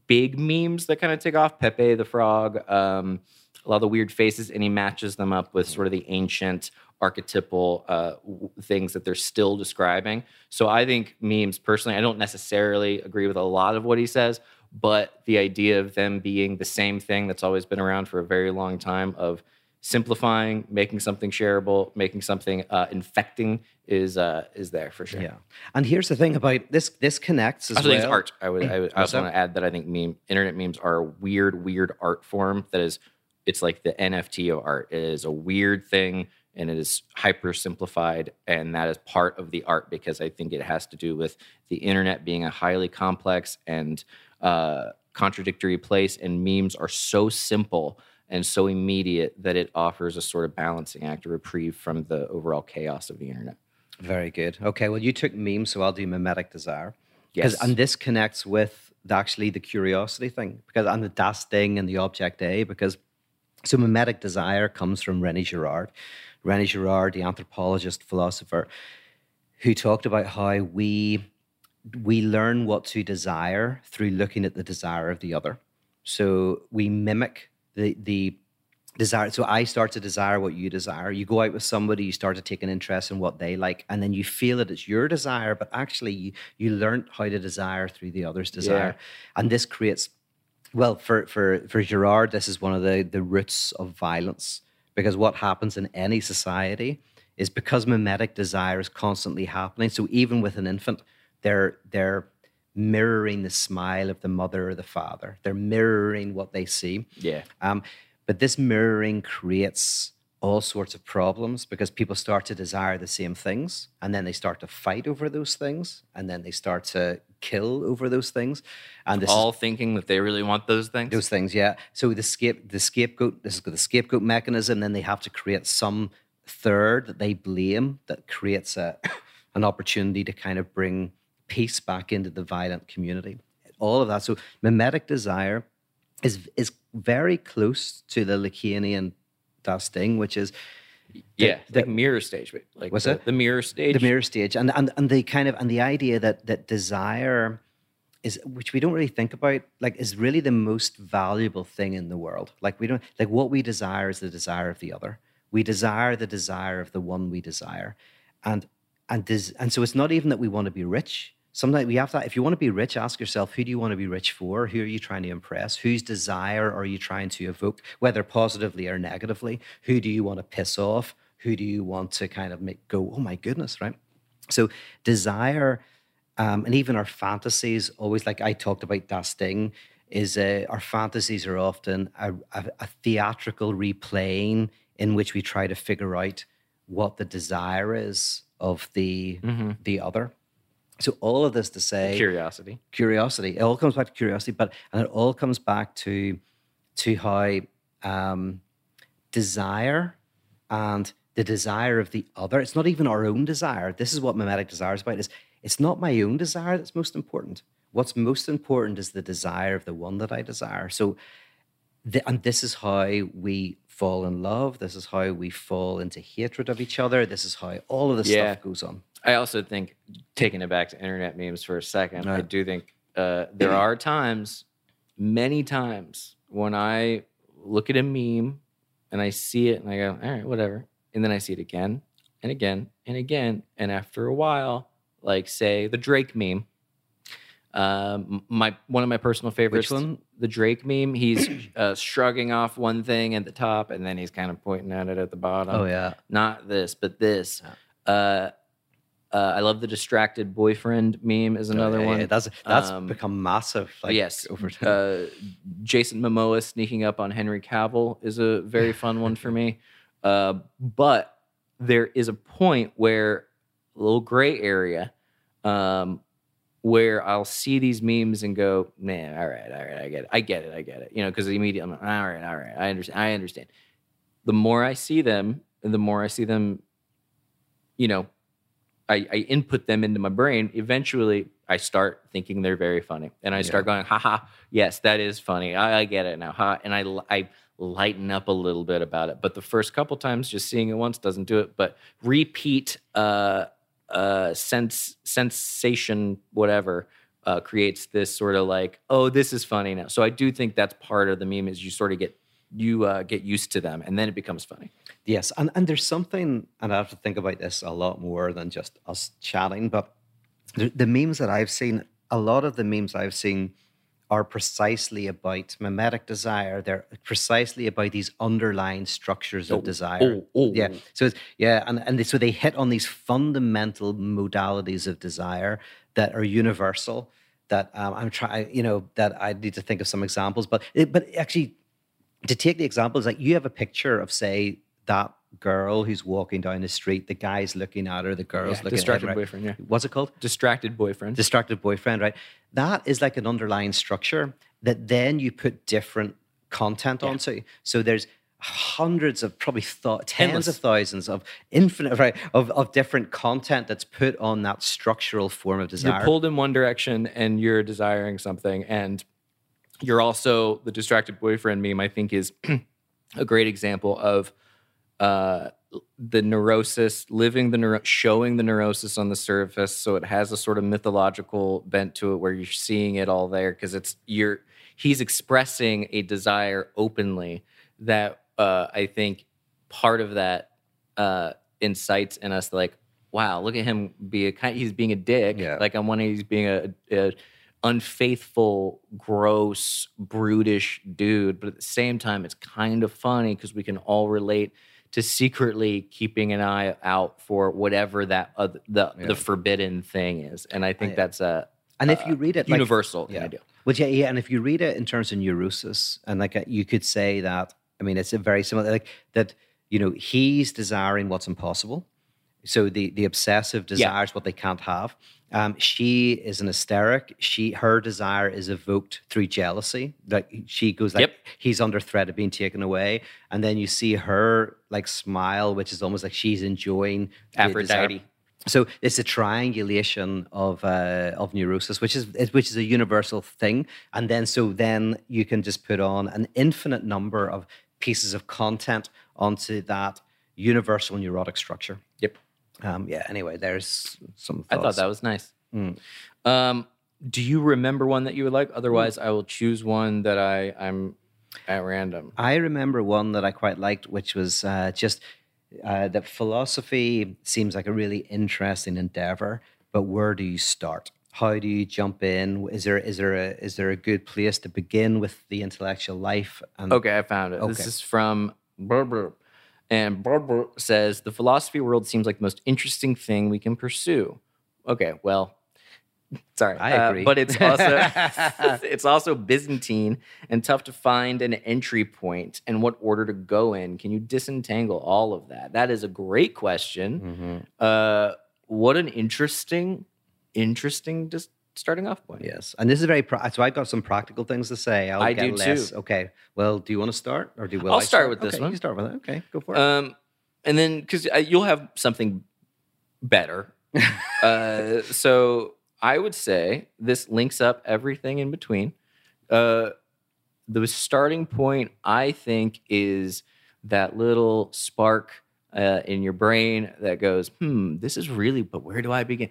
big memes that kind of take off. Pepe the Frog, um, a lot of the weird faces, and he matches them up with sort of the ancient archetypal uh, w- things that they're still describing. So I think memes, personally, I don't necessarily agree with a lot of what he says, but the idea of them being the same thing that's always been around for a very long time of simplifying, making something shareable, making something uh, infecting is uh, is there for sure.
Yeah. And here's the thing about this this connects as
also
well.
think it's art. I would. I, would, I also want to add that I think meme internet memes are a weird, weird art form that is. It's like the NFT of art. It is a weird thing, and it is hyper simplified, and that is part of the art because I think it has to do with the internet being a highly complex and uh, contradictory place, and memes are so simple and so immediate that it offers a sort of balancing act, a reprieve from the overall chaos of the internet.
Very good. Okay, well, you took memes, so I'll do mimetic desire.
Yes.
And this connects with the, actually the curiosity thing, because and the das Ding and the object A, because so mimetic desire comes from Rene Girard. Rene Girard, the anthropologist, philosopher, who talked about how we we learn what to desire through looking at the desire of the other. So we mimic the the desire. So I start to desire what you desire. You go out with somebody, you start to take an interest in what they like, and then you feel that it's your desire, but actually you you learned how to desire through the other's desire, and this creates. Well, for for for Girard this is one of the the roots of violence because what happens in any society is because mimetic desire is constantly happening. So even with an infant, they're they're mirroring the smile of the mother or the father. They're mirroring what they see.
Yeah.
Um, but this mirroring creates all sorts of problems because people start to desire the same things and then they start to fight over those things and then they start to kill over those things. And this is-
All thinking that they really want those things.
those things, yeah. So the scape, the scapegoat, this is the scapegoat mechanism. Then they have to create some third that they blame that creates a an opportunity to kind of bring peace back into the violent community. All of that. So mimetic desire is is very close to the Lacanian Das Ding, which is
yeah,
the-
like mirror stage. Like
What's
the,
that?
The mirror stage.
the mirror stage and, and and the kind of and the idea that that desire is which we don't really think about like is really the most valuable thing in the world like we don't like what we desire is the desire of the other we desire the desire of the one we desire and and des- and so it's not even that we want to be rich sometimes we have that if you want to be rich ask yourself who do you want to be rich for? Who are you trying to impress? Whose desire are you trying to evoke whether positively or negatively? Who do you want to piss off? Who do you want to kind of make go oh my goodness right? So desire um, and even our fantasies always like i talked about ding is uh, our fantasies are often a, a, a theatrical replaying in which we try to figure out what the desire is of the the other so all of this to say
Curiosity.
curiosity. It all comes back to curiosity, but and it all comes back to to how um, desire and the desire of the other. It's not even our own desire. This is what mimetic desire is about. Is it's not my own desire that's most important. What's most important is the desire of the one that I desire. So, the, and this is how we fall in love. This is how we fall into hatred of each other. This is how all of this
Yeah.
stuff goes on.
I also think, taking it back to internet memes for a second, I do think uh, there are times, many times, when I look at a meme and I see it and I go, all right, whatever. And then I see it again and again and again. And after a while, like say the Drake meme, um, my one of my personal favorites,
one?
The Drake meme. He's uh, shrugging off one thing at the top, and then he's kind of pointing at it at the bottom
Oh yeah.
not this, but this. Uh, uh, I love the distracted boyfriend meme is another
Oh, Yeah,
one.
yeah, That's that's
Um,
become massive. Like,
yes.
over time.
Uh, Jason Momoa sneaking up on Henry Cavill is a very fun one for me. Uh, but there is a point where a little gray area um, where I'll see these memes and go, man, all right, all right, I get it. I get it. I get it. You know, because immediately I'm like, all right, all right. I understand. I understand. The more I see them, and the more I see them, you know, I, I input them into my brain, eventually I start thinking they're very funny, and I start going, "Ha ha, yes, that is funny. I, I get it now." Ha, and I I lighten up a little bit about it. But the first couple times, just seeing it once doesn't do it. But repeat uh, uh, sense sensation, whatever. Uh, creates this sort of like, oh, this is funny now. So I do think that's part of the meme is you sort of get you uh, get used to them, and then it becomes funny.
Yes, and, and there's something, and I have to think about this a lot more than just us chatting, but the, the memes that I've seen, a lot of the memes I've seen are precisely about mimetic desire. They're precisely about these underlying structures of desire.
oh, oh.
Yeah. So it's yeah, and, and they, so they hit on these fundamental modalities of desire that are universal. That um, I'm trying, you know, that I need to think of some examples. But it, but actually, to take the examples, like you have a picture of say that girl who's walking down the street, the guy's looking at her, the girl's
Yeah,
looking
distracted
at her. right?
boyfriend, yeah.
What's it called?
Distracted boyfriend.
distracted boyfriend, right? That is like an underlying structure that then you put different content onto. So there's hundreds of probably th- tens
Endless.
of thousands of infinite right of, of different content that's put on that structural form of desire.
you're pulled in one direction and you're desiring something and you're also the distracted boyfriend meme i think is a great example of uh, the neurosis living the neuro- showing the neurosis on the surface so it has a sort of mythological bent to it where you're seeing it all there because it's you're he's expressing a desire openly that uh, i think part of that uh, incites in us like wow look at him be a kind he's being a dick
Yeah.
like on one hand he's being a, a unfaithful gross brutish dude but at the same time it's kind of funny because we can all relate to secretly keeping an eye out for whatever that the
Yeah.
the forbidden thing is and i think
I-
that's a
and if you read it like,
universal
yeah.
kind of deal
Well, yeah, yeah, and if you read it in terms of neurosis, and like uh, you could say that, I mean, it's a very similar, like that. You know, he's desiring what's impossible. So the the obsessive desires what they can't have. Um, she is an hysteric. She her desire is evoked through jealousy. Like she goes like
Yep.
he's under threat of being taken away, and then you see her like smile, which is almost like she's enjoying the desire.
Aphrodite.
So it's a triangulation of uh, of neurosis, which is is- which is a universal thing, and then so then you can just put on an infinite number of pieces of content onto that universal neurotic structure.
yep
Um, yeah. Anyway, there's some.
I thought that was nice.
Mm.
Um, do you remember one that you would like? Otherwise, I will choose one that I I'm at random.
I remember one that I quite liked, which was uh, just uh, that philosophy seems like a really interesting endeavor, but where do you start? How do you jump in? Is there is there a is there a good place to begin with the intellectual life? And
Okay, I found it. This is from Berber. And Berber says the philosophy world seems like the most interesting thing we can pursue. Okay, well, sorry,
I
uh,
agree.
but it's also it's also Byzantine and tough to find an entry point and what order to go in. Can you disentangle all of that? That is a great question.
Mhm.
Uh, what an interesting, interesting just starting off point.
Yes, and this is very. So I've got some practical things to say. I'll
I
get
do
less.
too.
Okay. Well, do you want to start, or do will
I'll
I
start with this
Okay,
one.
You start with it. Okay, go for it.
Um, and then because you'll have something better. uh, so I would say this links up everything in between. Uh, the starting point, I think, is that little spark uh, in your brain that goes, "Hmm, this is really." But where do I begin?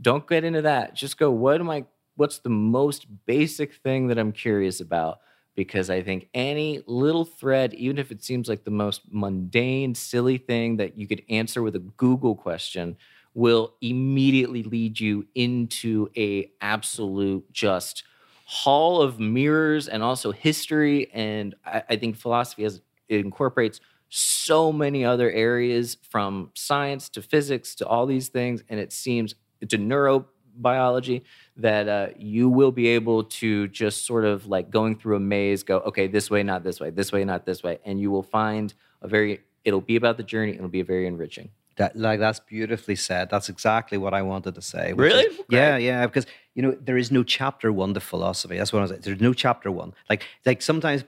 Don't get into that. Just go. What am I? What's the most basic thing that I'm curious about? Because I think any little thread, even if it seems like the most mundane, silly thing that you could answer with a Google question, will immediately lead you into a absolute just hall of mirrors and also history and i, I think philosophy has it incorporates so many other areas from science to physics to all these things and it seems to neurobiology that uh, you will be able to just sort of like going through a maze go okay this way not this way this way not this way and you will find a very it'll be about the journey it'll be very enriching
That like that's beautifully said. That's exactly what I wanted to say.
Really?
is- yeah, yeah. Because you know there is no chapter one to philosophy. That's what I was. There's no chapter one. Like like sometimes,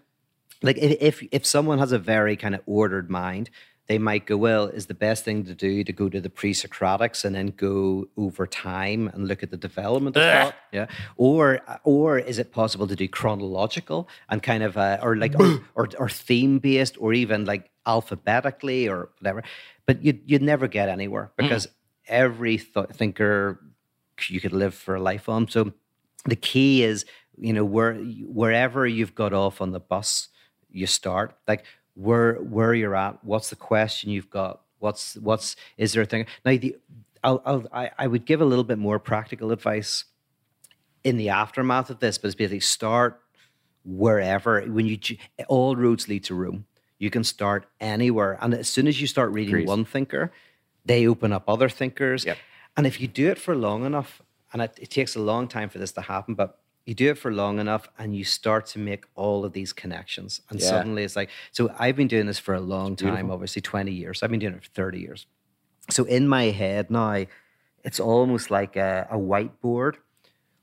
like if if, if someone has a very kind of ordered mind, they might go, well, is the best thing to do to go to the pre-Socratics and then go over time and look at the development of thought? Yeah. Or or is it possible to do chronological and kind of uh, or like or, or, or theme based or even like alphabetically or whatever? But you'd you'd never get anywhere because every th- thinker you could live for a life on. So the key is, you know, where wherever you've got off on the bus, you start. Like where where you're at, what's the question you've got, what's what's is there a thing? Now the I'll, I'll I, I would give a little bit more practical advice in the aftermath of this, but it's basically start wherever when you all roads lead to Rome. You can start anywhere, and as soon as you start reading one thinker, they open up other thinkers.
Yep.
And if you do it for long enough, and it, it takes a long time for this to happen, but you do it for long enough and you start to make all of these connections. And
Yeah.
suddenly it's like, so I've been doing this for a long time,
beautiful.
obviously 20 years. I've been doing it for 30 years. So in my head now, it's almost like a, a whiteboard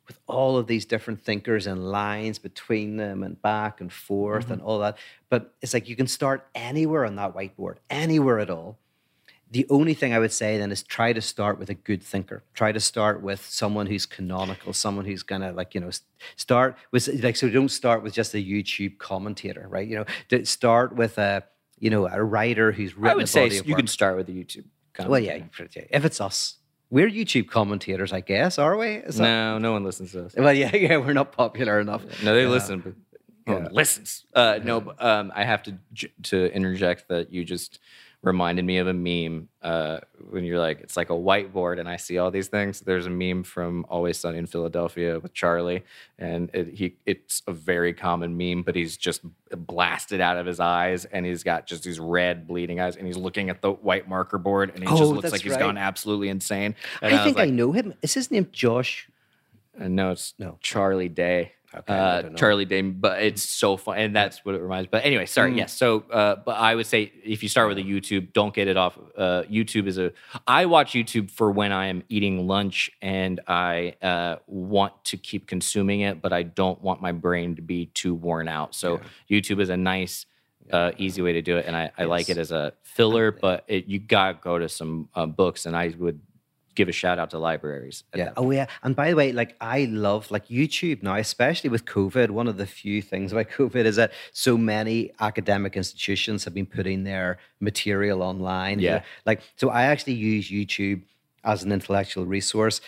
with all of these different thinkers and lines between them and back and forth
Mm-hmm.
and all that. But it's like you can start anywhere on that whiteboard, anywhere at all. The only thing I would say then is try to start with a good thinker. Try to start with someone who's canonical, someone who's gonna like you know start with like so. Don't start with just a YouTube commentator, right? You know, start with a you know a writer who's written.
I would
a
say
of
you
work.
can start with the YouTube.
Well, yeah, if it's us, we're YouTube commentators, I guess, are we? Is that-
No, no one listens to us.
Well, yeah, yeah, we're not popular enough.
No, they
Yeah.
listen, but no
Yeah.
listens. Uh, no, um, I have to to interject that you just reminded me of a meme uh, when you're like, it's like a whiteboard, and I see all these things. There's a meme from Always Sunny in Philadelphia with Charlie, and it, he it's a very common meme, but he's just blasted out of his eyes, and he's got just these red bleeding eyes, and he's looking at the white marker board, and he just
Oh,
looks like he's
right.
gone absolutely insane. And
I
was
think I
like,
know him. Is his name Josh?
uh, no, it's
No.
Charlie Day.
Okay,
uh. Charlie Day, but it's so fun, and that's what it reminds. But anyway, sorry.
Mm.
Yes. So, uh, but I would say if you start with a YouTube, don't get it off. Uh, YouTube is a. I watch YouTube for when I am eating lunch and I uh, want to keep consuming it, but I don't want my brain to be too worn out. So YouTube is a nice. Uh, easy way to do it, and I, I like it as a filler, but it, you gotta go to some uh, books, and I would give a shout out to libraries.
Yeah. Oh, yeah. And by the way, like I love like YouTube now, especially with COVID. One of the few things about COVID is that so many academic institutions have been putting their material online. you
Yeah.
know. Like, so I actually use YouTube as an intellectual resource.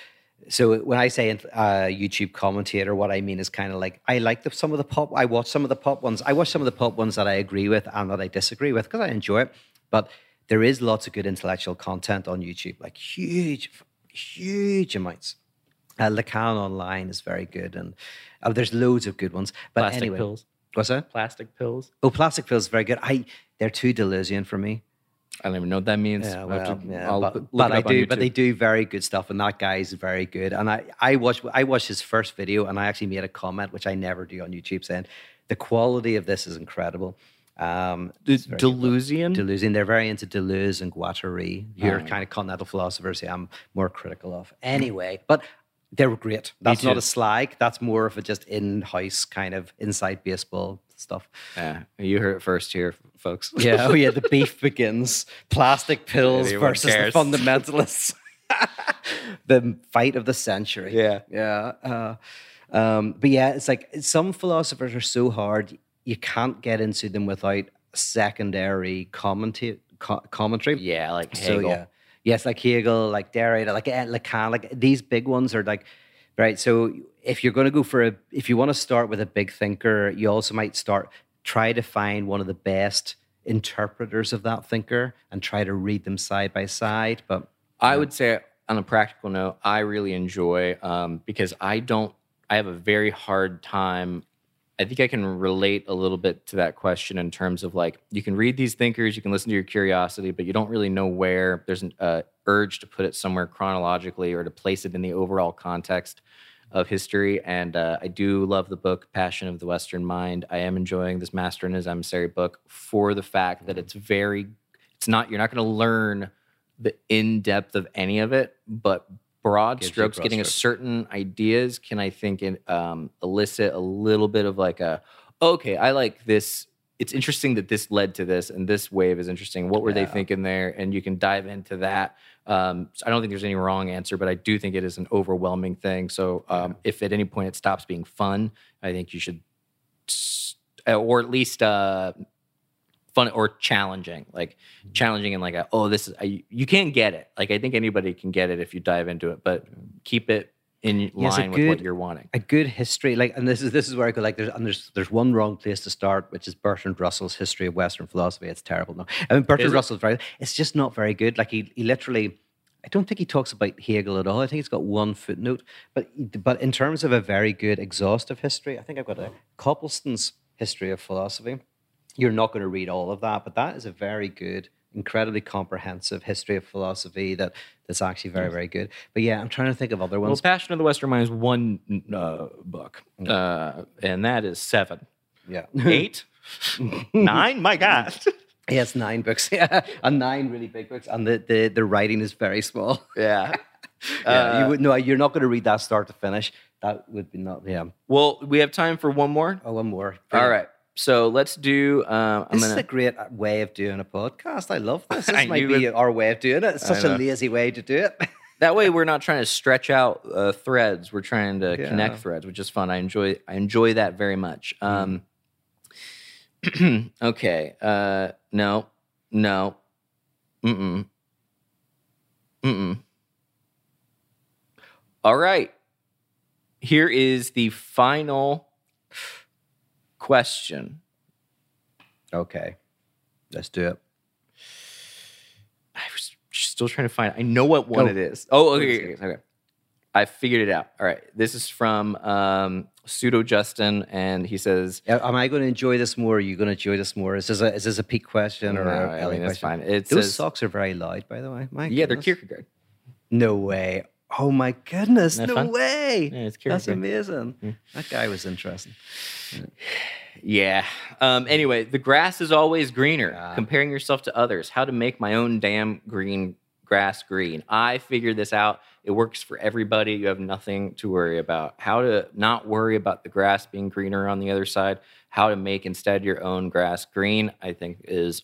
So when I say uh, YouTube commentator, what I mean is kind of like I like the, some of the pop. I watch some of the pop ones. I watch some of the pop ones that I agree with and that I disagree with because I enjoy it. But there is lots of good intellectual content on YouTube, like huge, huge amounts. Uh, Lacan online is very good, and uh, there's loads of good ones. But
Plastic
anyway,
pills.
what's that?
Plastic pills.
Oh, plastic pills is very good. I they're too Deleuzian for me.
I don't even know what that means.
Yeah, well,
to-
yeah,
I'll
but,
look
but I do, but they do very good stuff, and that guy is very good. And I, I watched, I watched his first video, and I actually made a comment, which I never do on YouTube, saying the quality of this is incredible. Um,
Delusian?
They're very into Deleuze and Guattari. Your
Oh.
kind of continental philosophers, I'm more critical of. Anyway, but they're great. That's not a slag. That's more of a just in-house kind of inside baseball stuff.
yeah, you heard it first here, folks.
Yeah, oh yeah, the beef begins. Plastic pills versus
cares.
the fundamentalists. the fight of the century.
Yeah.
Yeah. Uh, um, but yeah, it's like some philosophers are so hard, you can't get into them without secondary commenta- co- commentary.
yeah, like
So
Hegel.
yeah, yes, like Hegel, like Derrida, like eh, Lacan, like these big ones are like, right. So if you're going to go for a, if you want to start with a big thinker, you also might start try to find one of the best interpreters of that thinker and try to read them side by side. But
I would say, on a practical note, I really enjoy um, because I don't. I have a very hard time. I think I can relate a little bit to that question in terms of like you can read these thinkers, you can listen to your curiosity, but you don't really know where. There's an uh, urge to put it somewhere chronologically or to place it in the overall context of history. And uh, I do love the book Passion of the Western Mind. I am enjoying this Master and His Emissary book for the fact that it's very. It's not. You're not going to learn the in depth of any of it, but broad
Gives
strokes,
broad
getting a certain ideas can I think in, um, elicit a little bit of like a okay, I like this it's interesting that this led to this, and this wave is interesting. What were they thinking there? And you can dive into that. Um, so I don't think there's any wrong answer, but I do think it is an overwhelming thing. So um, if at any point it stops being fun, I think you should, or at least uh, fun or challenging, like
Mm-hmm.
challenging and like, a, oh, this is I, you can't get it. Like I think anybody can get it if you dive into it, but keep it in
Yes, a
line with what you're wanting.
a good history like and this is this is where i go like there's and there's there's one wrong place to start which is bertrand russell's history of western philosophy it's terrible no i mean bertrand russell's very it's just not very good like he, he literally i don't think he talks about hegel at all i think he's got one footnote but but in terms of a very good exhaustive history i think i've got a Copleston's history of philosophy you're not going to read all of that but that is a very good incredibly comprehensive history of philosophy that that's actually very very good but yeah i'm trying to think of other
Well,
ones
Passion of the Western Mind is one uh, book, uh, and that is seven,
yeah
eight, nine. My God.
It's nine books. Yeah, and nine really big books, and the the, the writing is very small.
Yeah.
Yeah, you
Uh,
would no, you're not going to read that start to finish. That would be not. Yeah.
Well, we have time for one more.
Oh, one more.
All right. So let's do. Um, I'm
This is
gonna.
a great uh, way of doing a podcast. I love this. This might be
it.
our way of doing it. It's such a lazy way to do it.
That way, we're not trying to stretch out uh, threads. We're trying to
Yeah.
connect threads, which is fun. I enjoy. I enjoy that very much. Um, okay. Uh, no. No. Mm. Mm. All right. Here is the final question.
okay, let's do it.
I was still trying to find. I know what one
Go.
it is. Oh, okay, okay, okay. I figured it out. All right, this is from um, Pseudo Justin, and he says,
Am I going to enjoy this more? Are you going to enjoy this more? Is this a is this a peak question or
No,
a
I mean, it's fine. It
Those
says-
socks are very loud, by the way. My
"Yeah, they're. Kierkegaard."
No way. Oh my goodness. No
fun?
way.
Yeah, it's
That's
Kierkegaard.
amazing. That guy was interesting.
Yeah. Um, anyway, the grass is always greener.
Ah.
Comparing yourself to others. How to make my own damn green grass green. I figured this out. It works for everybody. You have nothing to worry about. How to not worry about the grass being greener on the other side. How to make instead your own grass green. I think is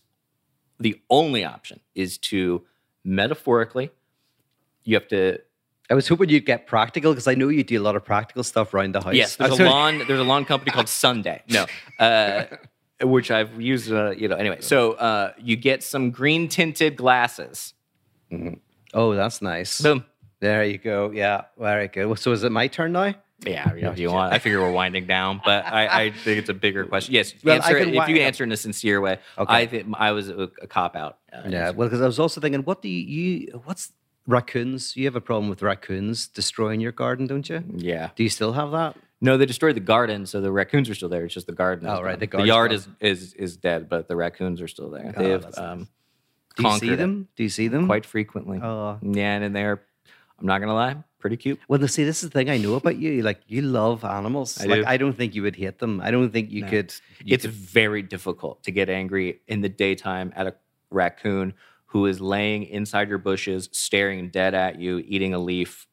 the only option is to metaphorically. You have to
I was hoping you'd get practical because I know you do a lot of practical stuff around the house.
Yes, there's a lawn. There's a lawn company called Sunday. No, uh, which I've used. Uh, you know, anyway. So uh, you get some green tinted glasses.
Oh, that's nice.
Boom.
There you go. Yeah, very good. So is it my turn now?
Yeah, you know, if you want. I figure we're winding down, but I, I think it's a bigger question. Yes,
Well,
answer it, if you answer in a sincere way.
Okay.
I think I was a, a cop out. Uh,
Yeah. Well, because I was also thinking, what do you, you? What's raccoons? You have a problem with raccoons destroying your garden, don't you?
yeah.
Do you still have that?
No, they destroyed the garden, so the raccoons are still there. It's just the garden.
Oh, right, the
The, yard
gone.
is, is is dead, but the raccoons are still there.
Oh,
They have
that's nice.
um,
Do you see them? Do you see them?
quite frequently.
Oh.
Yeah, and they're. I'm not gonna lie, pretty cute.
Well, see, this is the thing I know about you. Like, you love animals.
I
like,
do.
I don't think you would hate them. I don't think you
No.
could. you
it's
could-
very difficult to get angry in the daytime at a raccoon who is laying inside your bushes, staring dead at you, eating a leaf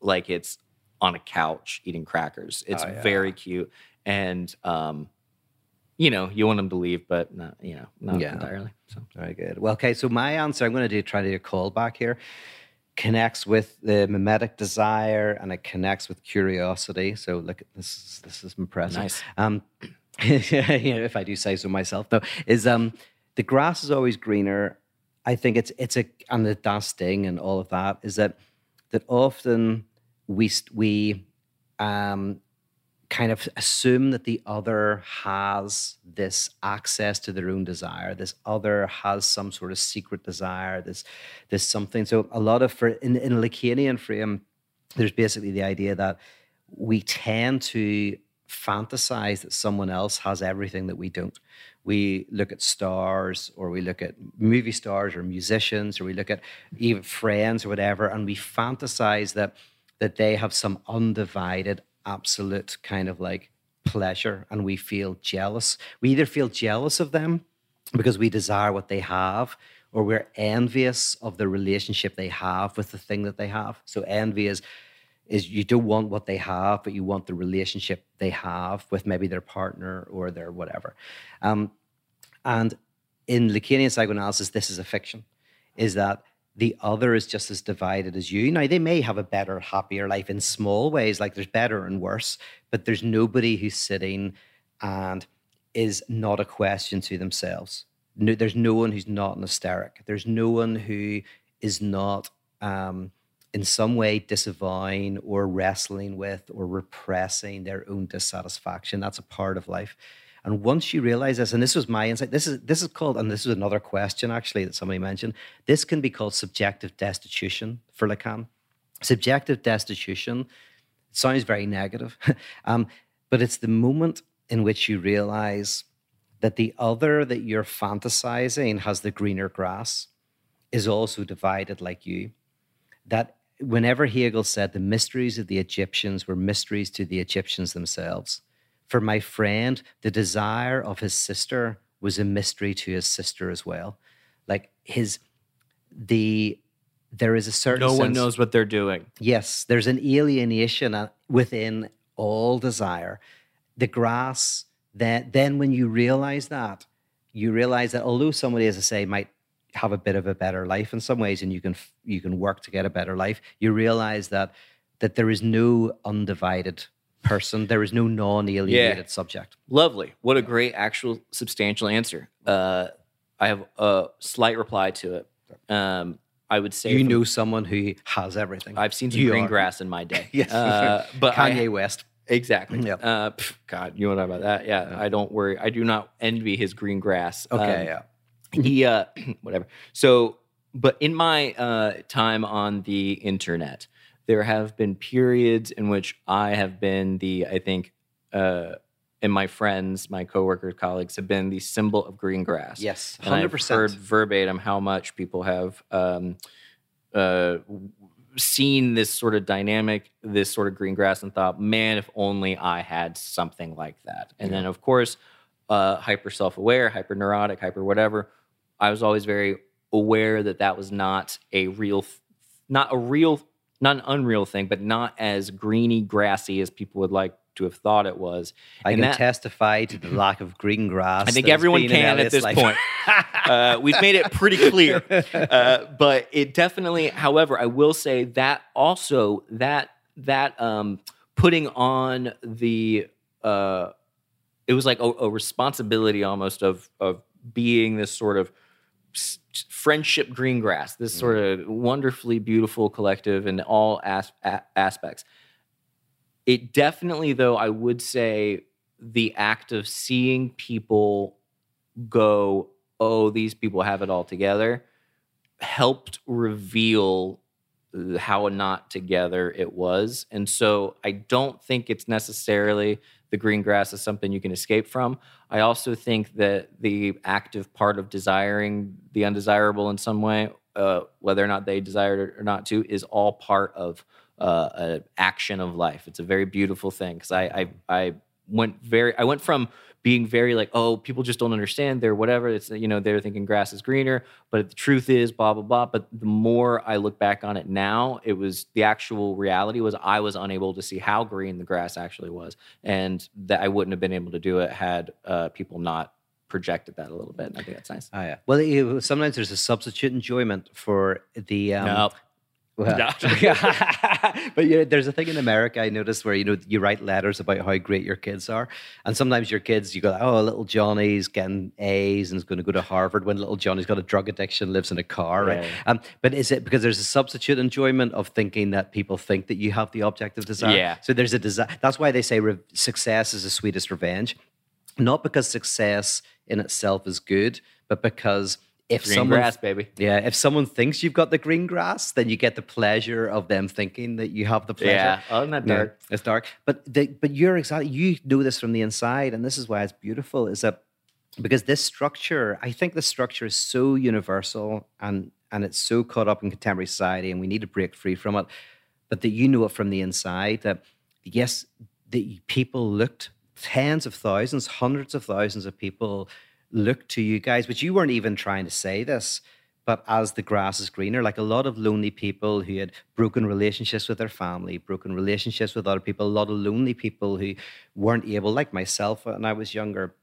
like it's on a couch eating crackers. It's
Oh, yeah.
very cute, and um, you know you want them to leave, but not you know not
Yeah.
entirely. So
Very good. Well, okay. So my answer, I'm going to do try to do a callback here. Connects with the mimetic desire and it connects with curiosity. So look, at this is this is impressive.
Nice.
Um, yeah, if I do say so myself, though, is um, the grass is always greener. I think it's it's a and the das Ding and all of that is that that often we we um kind of assume that the other has this access to their own desire this other has some sort of secret desire this this something. So a lot of for in, in lacanian frame there's basically the idea that we tend to fantasize that someone else has everything that we don't we look at stars or we look at movie stars or musicians or we look at even friends or whatever and we fantasize that that they have some undivided absolute kind of like pleasure and we feel jealous. We either feel jealous of them because we desire what they have or we're envious of the relationship they have with the thing that they have. So envy is is you don't want what they have but you want the relationship they have with maybe their partner or their whatever. Um, And in Lacanian psychoanalysis, this is a fiction, is that the other is just as divided as you. Now, they may have a better, happier life in small ways, like there's better and worse, but there's nobody who's sitting and is not a question to themselves. No, there's no one who's not an hysteric. There's no one who is not um, in some way disavowing or wrestling with or repressing their own dissatisfaction. That's a part of life. And once you realize this, and this was my insight, this is this is called, and this is another question actually that somebody mentioned. This can be called subjective destitution for Lacan. Subjective destitution sounds very negative, um, but it's the moment in which you realize that the other that you're fantasizing has the greener grass is also divided like you. That whenever Hegel said the mysteries of the Egyptians were mysteries to the Egyptians themselves, for my friend, the desire of his sister was a mystery to his sister as well. Like his, the, there is a certain
No one
sense-
knows what they're doing.
Yes, there's an alienation uh, within all desire. The grass, then, then when you realize that, you realize that although somebody, as I say, might have a bit of a better life in some ways, and you can you can work to get a better life, you realize that that there is no undivided person, there is no non-alienated subject.
Lovely. What a great, actual, substantial answer. Uh, I have a slight reply to it. Um, I would say
You
from-
know someone who has everything.
I've seen some
You
green
are.
grass in my day.
Yes,
uh, but
Kanye
I,
West.
exactly.
Yep.
Uh, pff, God, you know what about that? Yeah, I don't worry. I do not envy his green grass.
Okay,
Um,
yeah.
he uh whatever so but in my uh time on the internet there have been periods in which i have been the i think uh and my friends my coworkers colleagues have been the symbol of green grass
Yes,
and I've
100%.
heard verbatim how much people have um uh seen this sort of dynamic this sort of green grass and thought man if only i had something like that and then of course uh, hyper self-aware, hyper neurotic, hyper whatever. I was always very aware that that was not a real, not a real, not an unreal thing, but not as greeny, grassy as people would like to have thought it was.
I
And
can
that-
testify to the lack of green grass.
I think everyone can at this
life.
point. uh, we've made it pretty clear. Uh, but it definitely, however, I will say that also that that um, putting on the uh, it was like a, a responsibility almost of of being this sort of s- friendship green grass, this mm. sort of wonderfully beautiful collective in all as- a- aspects. It definitely, though, I would say the act of seeing people go, oh, these people have it all together, helped reveal how not together it was. And so I don't think it's necessarily the green grass is something you can escape from. I also think that the active part of desiring the undesirable in some way, uh, whether or not they desired it or not to, is all part of uh, an action of life. It's a very beautiful thing because I, I I went very I went from being very like oh people just don't understand they're whatever it's you know they're thinking grass is greener but the truth is blah blah blah but the more i look back on it now it was the actual reality was i was unable to see how green the grass actually was and that i wouldn't have been able to do it had uh, people not projected that a little bit and i think that's nice
Oh, yeah. Well, sometimes there's a substitute enjoyment for the. Um,
no
well- but you know, there's a thing in America I noticed where you know you write letters about how great your kids are, and sometimes your kids you go, oh, little Johnny's getting A's and is going to go to Harvard when little Johnny's got a drug addiction, lives in a car, right?
Yeah.
Um, but is it because there's a substitute enjoyment of thinking that people think that you have the objective desire?
Yeah.
So there's a desire. That's why they say re- success is the sweetest revenge, not because success in itself is good, but because if
green
someone
grass baby
yeah, if someone thinks you've got the green grass, then you get the pleasure of them thinking that you have the pleasure.
yeah oh isn't that
Yeah,
dark
it's dark. But the, but you're exactly you know this from the inside, and this is why it's beautiful. Is that because this structure, I think the structure is so universal and and it's so caught up in contemporary society, and we need to break free from it. But that you know it from the inside that yes, the people looked tens of thousands, hundreds of thousands of people looked to you guys, but you weren't even trying to say this. But as the grass is greener, like a lot of lonely people who had broken relationships with their family, broken relationships with other people, a lot of lonely people who weren't able, like myself when I was younger,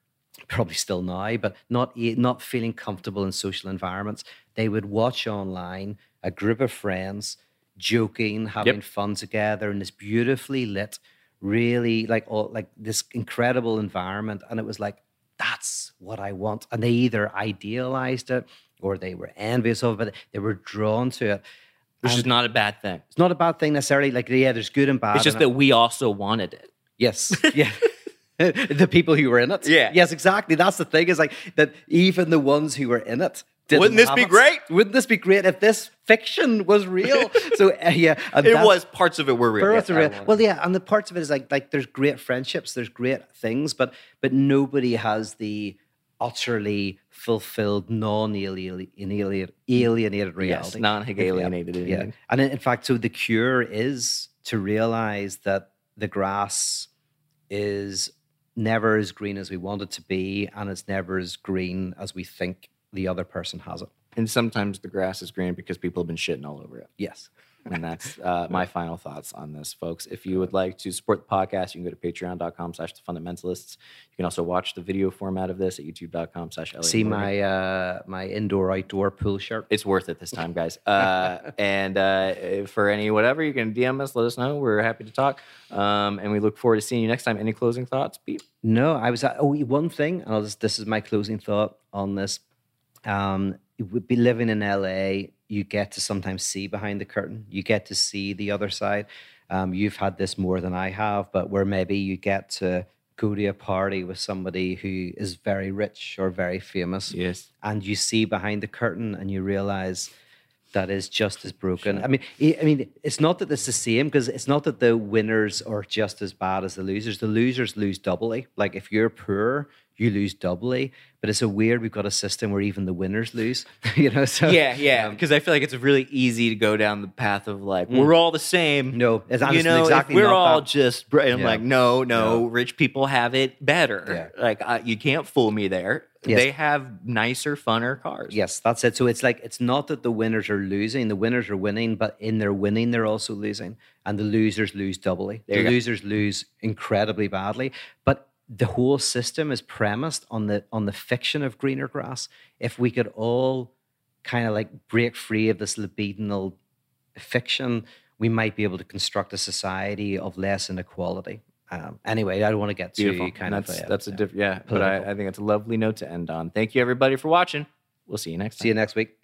probably still now, but not not feeling comfortable in social environments, they would watch online a group of friends joking, having fun together in this beautifully lit, really like all like this incredible environment, and it was like that's what I want. And they either idealized it or they were envious of it, they were drawn to it.
Which is not a bad thing.
It's not a bad thing necessarily. Like, yeah, there's good and bad.
It's just
in it.
that we also wanted it.
Yes. Yeah. the people who were in it.
Yeah.
Yes, exactly. That's the thing is like that even the ones who were in it.
Wouldn't this be great?
Wouldn't this be great if this fiction was real? so uh, yeah, and
It was parts of it were real.
Parts
Yeah,
real. Well, yeah, and the parts of it is like like there's great friendships, there's great things, but but nobody has the utterly fulfilled, non-alienated alienated reality.
Yes, non-alienated.
Yeah,
alien.
and in in fact, so the cure is to realize that the grass is never as green as we want it to be, and it's never as green as we think the other person has it.
And sometimes the grass is green because people have been shitting all over it.
Yes.
And that's uh, my final thoughts on this, folks. If you would like to support the podcast, you can go to patreon.com slash the fundamentalists. You can also watch the video format of this at youtube.com slash
See my uh, my indoor outdoor pool shirt.
It's worth it this time, guys. Uh, and uh, for any whatever, you can DM us, let us know. We're happy to talk. Um, and we look forward to seeing you next time. Any closing thoughts, Pete?
No, I was at, oh one thing, and I'll just, this is my closing thought on this. Um, you would be living in LA, you get to sometimes see behind the curtain. You get to see the other side. Um, you've had this more than I have, but where maybe you get to go to a party with somebody who is very rich or very famous,
Yes.
and you see behind the curtain, and you realize that is just as broken. I mean, I I mean, it's not that it's the same because it's not that the winners are just as bad as the losers. The losers lose doubly. Like if you're poor, you lose doubly. But it's a weird. We've got a system where even the winners lose. you know. So
Yeah, yeah. Because I feel like it's really easy to go down the path of like, we're all the same.
No, it's
you know,
exactly
we're all
that.
just. And I'm
Yeah.
like, no, no,
No.
rich people have it better.
Yeah.
Like, uh, you can't fool me there.
Yes.
They have nicer, funner cars.
Yes, that's it. So it's like it's not that the winners are losing; the winners are winning, but in their winning, they're also losing, and the losers lose doubly.
There
the losers lose incredibly badly. But the whole system is premised on the on the fiction of greener grass. If we could all kind of like break free of this libidinal fiction, we might be able to construct a society of less inequality. Um, anyway, I don't want to get too
Beautiful.
kind
that's,
of uh,
that's a
yeah.
different, yeah. But I. I think it's a lovely note to end on. Thank you, everybody, for watching. We'll see you next time.
See you next week.